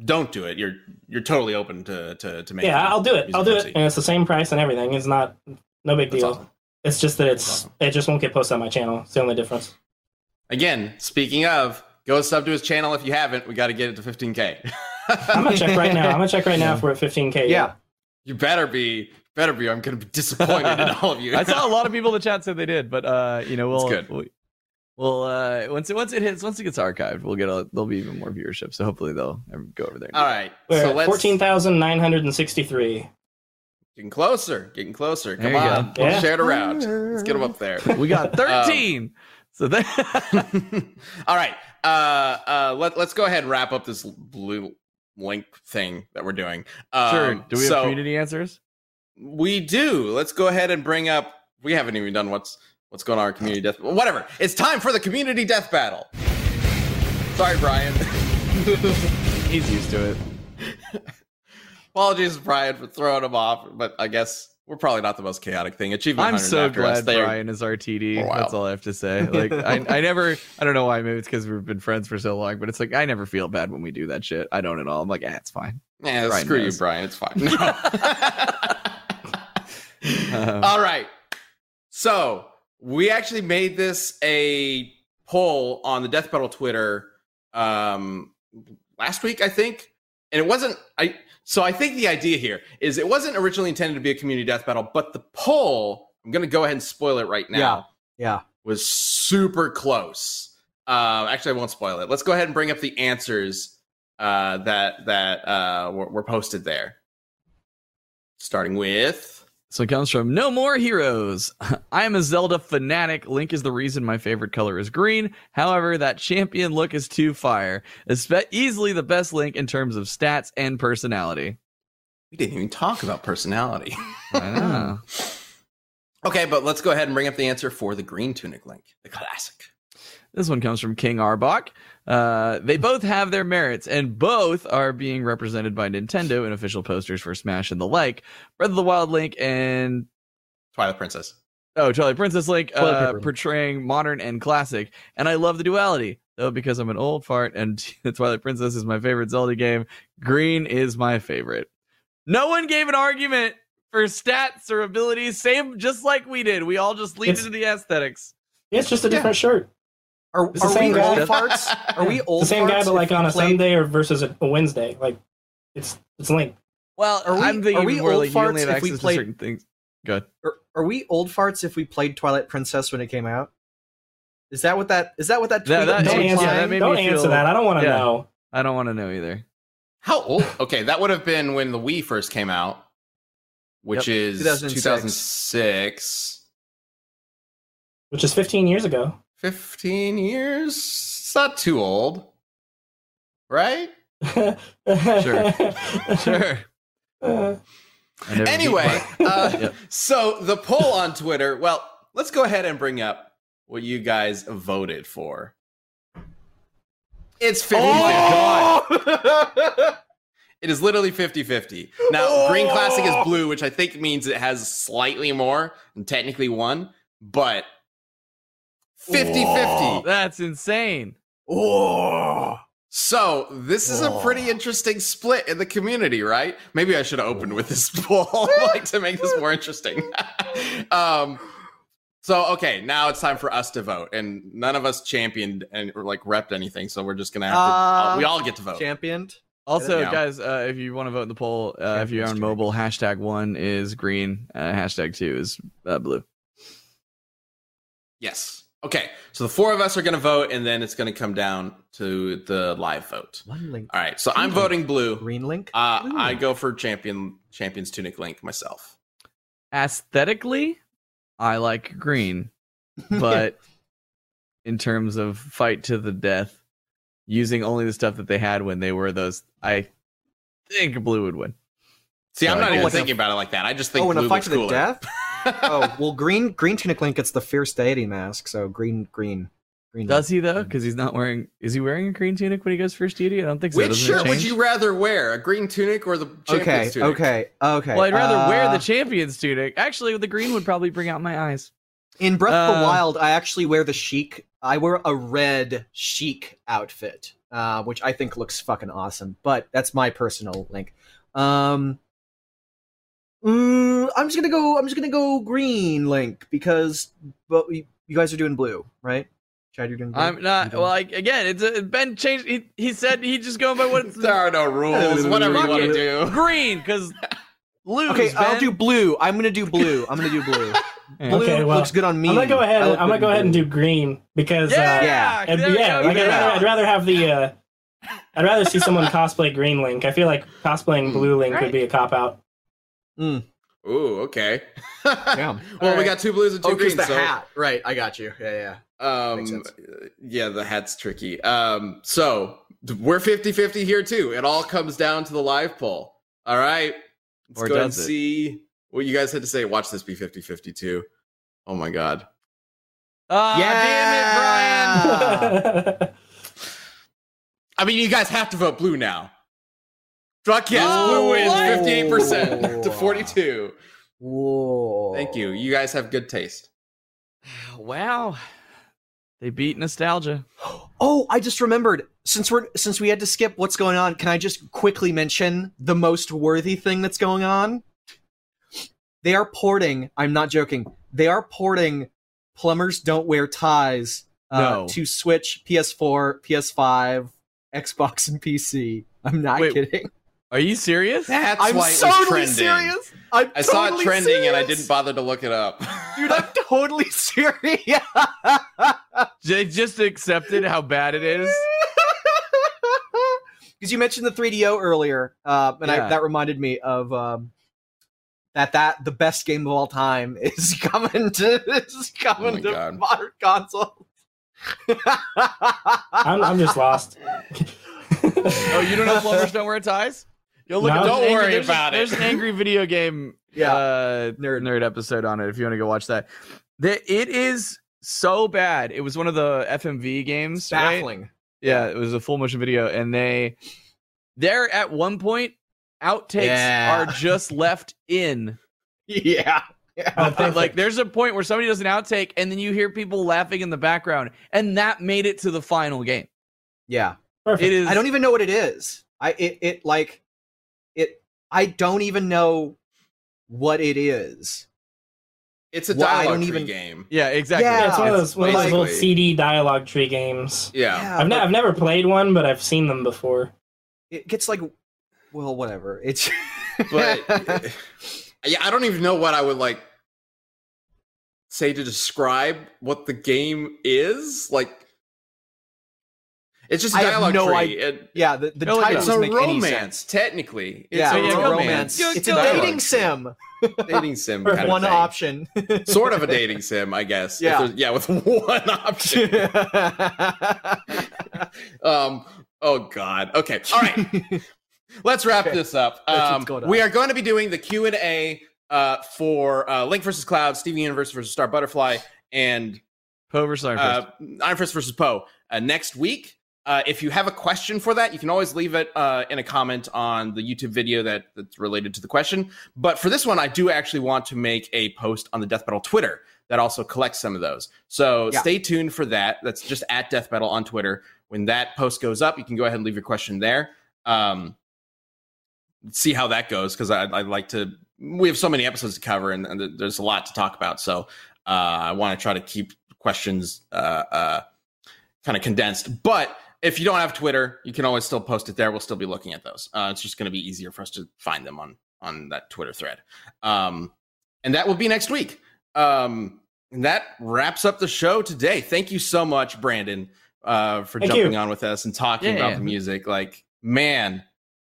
don't do it. You're you're totally open to to to make. Yeah, I'll do it. I'll do it, and it's the same price and everything. It's not no big That's deal. awesome. It's just that it's awesome. it just won't get posted on my channel. It's the only difference. Again, speaking of, go sub to his channel if you haven't. We got to get it to 15k. I'm gonna check right now. I'm gonna check right now if we're at 15k. Yeah. you better be better be. I'm gonna be disappointed in all of you. I saw a lot of people in the chat said they did, but uh, you know, we'll That's good. we- We'll uh once it once it hits once it gets archived, we'll get a there'll be even more viewership. So hopefully they'll go over there. and do all that. right. We're so at let's 14,963. Getting closer. Getting closer. Come on. go. Yeah. Share it around. Let's get them up there. We got thirteen. so that All right. Uh, uh, let, let's go ahead and wrap up this blue link thing that we're doing. Um, sure. Do we have so community answers? We do. Let's go ahead and bring up. We haven't even done what's what's going on our community death. Whatever. It's time for the community death battle. Sorry, Brian. He's used to it. Apologies, Brian, for throwing him off. But I guess we're probably not the most chaotic thing. Achievement. I'm so glad Brian is RTD. That's all I have to say. Like I, I never I don't know why, maybe it's because we've been friends for so long, but it's like I never feel bad when we do that shit. I don't at all. I'm like, eh, it's fine. Yeah, Brian screw knows. you, Brian. It's fine. Um, All right. So we actually made this a poll on the Death Battle Twitter um, last week, I think, and it wasn't. I so I think the idea here is it wasn't originally intended to be a community death battle, but the poll. I'm going to go ahead and spoil it right now. Yeah. Yeah. Was super close. Uh, actually, I won't spoil it. Let's go ahead and bring up the answers uh, that that uh, were, were posted there. Starting with So it comes from No More Heroes. I am a Zelda fanatic. Link is the reason my favorite color is green. However, that champion look is too fire. Espe- easily the best Link in terms of stats and personality. we didn't even talk about personality. I know. Okay, but let's go ahead and bring up the answer for the green tunic link, the classic. This one comes from King Arbok. Uh, they both have their merits, and both are being represented by Nintendo in official posters for Smash and the like. Breath of the Wild Link and Twilight Princess. Oh, Twilight Princess Link Toilet uh, portraying modern and classic. And I love the duality, though, because I'm an old fart and Twilight Princess is my favorite Zelda game. Green is my favorite. No one gave an argument for stats or abilities, same just like we did. We all just leaned It's- into the aesthetics. It's just a different shirt. Are, It's the are we same old farts? Are we It's old the same guy, but like on a played- Sunday or versus a, a Wednesday. Like it's it's Link. Well, Are we- I'm thinking are we more old like farts if we played- certain things. Good. Are, are we old farts if we played Twilight Princess when it came out? Is that what that is that what that That- tweet that- was Don't yeah, answer, that don't me answer feel- that. I don't want to yeah. know. I don't want to know either. How old? Okay, that would have been when the Wii first came out, which Yep, is 2006. 2006. Which is 15 years ago. 15 years? It's not too old. Right? sure. Sure. Uh, I never beat Anyway, uh, Yep. so the poll on Twitter, well, let's go ahead and bring up what you guys voted for. It's 50 Oh It is literally 50 50. Now, Green Classic is blue, which I think means it has slightly more and technically one, but 50 50. That's insane. Oh. So, this is a pretty interesting split in the community, right? Maybe I should have opened with this poll like to make this more interesting. um so okay, now it's time for us to vote, and none of us championed and or like repped anything, so we're just gonna have to. Uh, we all get to vote. Championed. Also, Yeah. guys, uh, if you want to vote in the poll, uh, if you're on mobile, hashtag one is green, uh, hashtag two is uh, blue. Yes. Okay. So the four of us are going to vote, and then it's going to come down to the live vote. One link. All right. So I'm Ooh. voting blue. Green link. Uh, Ooh. I go for champion champions tunic link myself. Aesthetically, I like green, but in terms of fight to the death, using only the stuff that they had when they were those, I think blue would win. See, I'm not even like a- thinking about it like that. I just think oh, in a fight looks to the death. oh well, green green tunic link gets the fierce deity mask. So green green green. Does he though? Because he's not wearing. Is he wearing a green tunic when he goes fierce deity? I don't think so. Which Doesn't it shirt would change? you rather wear? A green tunic or the champions Okay. tunic? Okay. Okay. Well, I'd rather wear uh, the champions tunic. Actually, the green would probably bring out my eyes. In Breath of the Uh, Wild, I actually wear the chic. I wear a red chic outfit, uh, which I think looks fucking awesome. But that's my personal link. Um, mm, I'm just gonna go. I'm just gonna go green link because, but you, you guys are doing blue, right? Chad, you're doing. Blue? I'm not. Doing- Well, I, again, it's a, Ben changed. He, he said he just going by what's There are no rules. Whatever you want to do. green because lose. okay, I'll do blue. I'm gonna do blue. I'm gonna do blue. Blue Okay, well, looks good on me. I'm gonna go ahead. I look I'm gonna go ahead and do green because Yeah, uh, Yeah. and- there we yeah, like I'd, rather. I'd rather have the. Uh, I'd rather see someone cosplay Green Link. I feel like cosplaying Blue Link Right. would be a cop out. Ooh, okay. Yeah. well, we got two blues and two Oh, because greens. the so hat. Right, I got you. Yeah, yeah. Um, yeah, the hat's tricky. Um, so we're 50 50 here too. It all comes down to the live poll. All right. Let's Or go and it? see what you guys had to say. Watch this be 50 50 too. Oh my God. Oh, damn it, Brian. I mean, you guys have to vote blue now. Fuck yes, Oh, blue wins what? 58% to 42. Whoa. Thank you. You guys have good taste. wow. They beat nostalgia. Oh, I just remembered. Since we're since we had to skip what's going on, can I just quickly mention the most worthy thing that's going on? They are porting, I'm not joking. They are porting Plumbers Don't Wear Ties uh, No. to Switch, PS4, PS5, Xbox and PC. I'm not Wait, kidding. Are you serious? That's I'm why it was totally trending. serious. I'm I saw it totally trending and I didn't bother to look it up. Dude, I'm totally serious. They just accepted how bad it is. because you mentioned the 3DO earlier, uh, and Yeah. I, that reminded me of um, that that the best game of all time is coming to is coming Oh to God. modern consoles. I'm, I'm just lost. Oh, you don't know plumbers don't wear ties? You'll look No. Don't there's worry angry- there's about it. There's an angry video game Yeah. uh, nerd nerd episode on it if you want to go watch that. The, it is so bad. It was one of the FMV games. right? Yeah, it was a full motion video, and they they're at one point outtakes Yeah. are just left in. Yeah. They- like there's a point where somebody does an outtake, and then you hear people laughing in the background, and that made it to the final game. Yeah. Perfect. It is. I don't even know what it is. I it, it like it I don't even know what it is. It's a dialogue don't tree even- game. Yeah, exactly. Yeah. Yeah, it's one of those, one of those little Basically. CD dialogue tree games. Yeah. I've, ne- I've never played one, but I've seen them before. it gets like, well, whatever. It's but yeah, I don't even know what I would like say to describe what the game is. Like, it's just a I have dialogue no tree. idea. It- yeah, the, the look, title it's doesn't a doesn't make any sense. romance, technically. It's Yeah, a it's a romance. romance. Good It's a dating sim. dating sim. With kind of one thing. option. Sort of a dating sim, I guess. Yeah. yeah, with one option. um. Oh God. Okay. All right. Let's wrap Okay. this up. Um, let's go down. we are going to be doing the Q and A uh, for uh, Link versus Cloud, Steven Universe versus Star Butterfly, and Po versus Iron Fist. uh, Iron Fist versus Po uh, next week. Uh, if you have a question for that, you can always leave it uh, in a comment on the YouTube video that, that's related to the question. But for this one, I do actually want to make a post on the Death Battle Twitter that also collects some of those. So Yeah. stay tuned for that. That's just at Death Battle on Twitter. When that post goes up, you can go ahead and leave your question there. Um, see how that goes because I, I'd like to. We have so many episodes to cover, and, and there's a lot to talk about. So uh, I want to try to keep questions uh, uh, kind of condensed. But if you don't have Twitter, you can always still post it there. We'll still be looking at those. Uh, it's just going to be easier for us to find them on on that Twitter thread. Um, and that will be next week. Um, and that wraps up the show today. Thank you so much, Brandon, uh, for Thank jumping you. on with us and talking Yeah. about the music. Like, man,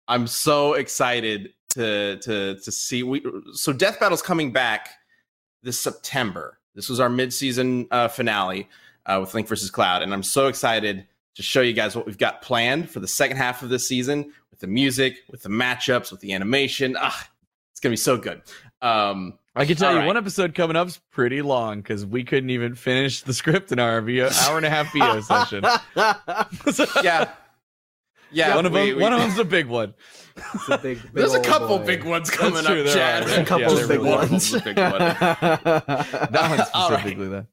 I'm so excited to to to see. We so Death Battle's coming back this September. This was our mid-season uh, finale uh, with Link versus Cloud, and I'm so excited to show you guys what we've got planned for the second half of this season with the music, with the matchups, with the animation. Ah, it's gonna be so good. Um, I can tell you right. one episode coming up is pretty long because we couldn't even finish the script in our VO, hour and a half VO session. yeah, yeah. one of we- them, we- one of them's a big one. It's a big, big There's a couple boy. big ones coming true, up, there Chad. are. There's a couple Yeah, of big really one. ones. Big one. That one All right. specifically, though.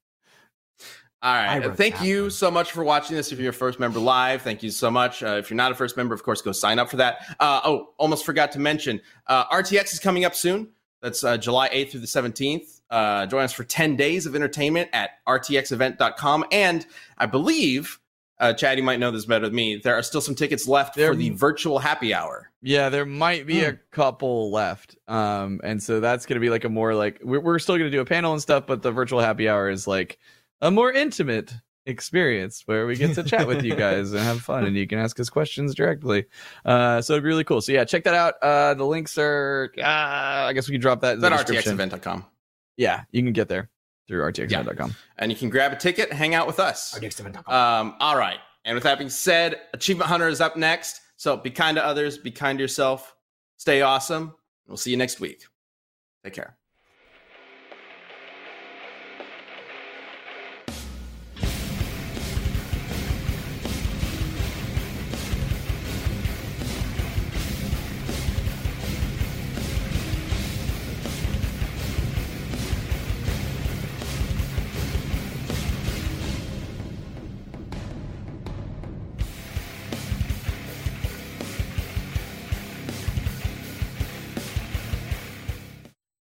All right. wrote Thank you one. so much for watching this. If you're a first member live, thank you so much. Uh, if you're not a first member, of course, go sign up for that. Uh, oh, almost forgot to mention uh, RTX is coming up soon. That's uh, July 8th through the 17th. Uh, join us for 10 days of entertainment at rtxevent.com. And I believe, uh, Chad, you might know this better than me, there are still some tickets left There- for the virtual happy hour. Yeah, there might be a Hmm. couple left. Um, and so that's gonna be like a more like we're we're still gonna do a panel and stuff, but the virtual happy hour is like a more intimate experience where we get to chat with you guys and have fun and you can ask us questions directly. Uh, so it'd be really cool. So yeah, check that out. Uh, the links are uh, I guess we can drop that in It's the at description. rtxevent.com. Yeah, you can get there through rtxevent.com. And you can grab a ticket, hang out with us. RTXevent.com. Um, all right. And with that being said, Achievement Hunter is up next. So be kind to others, be kind to yourself, stay awesome. We'll see you next week. Take care.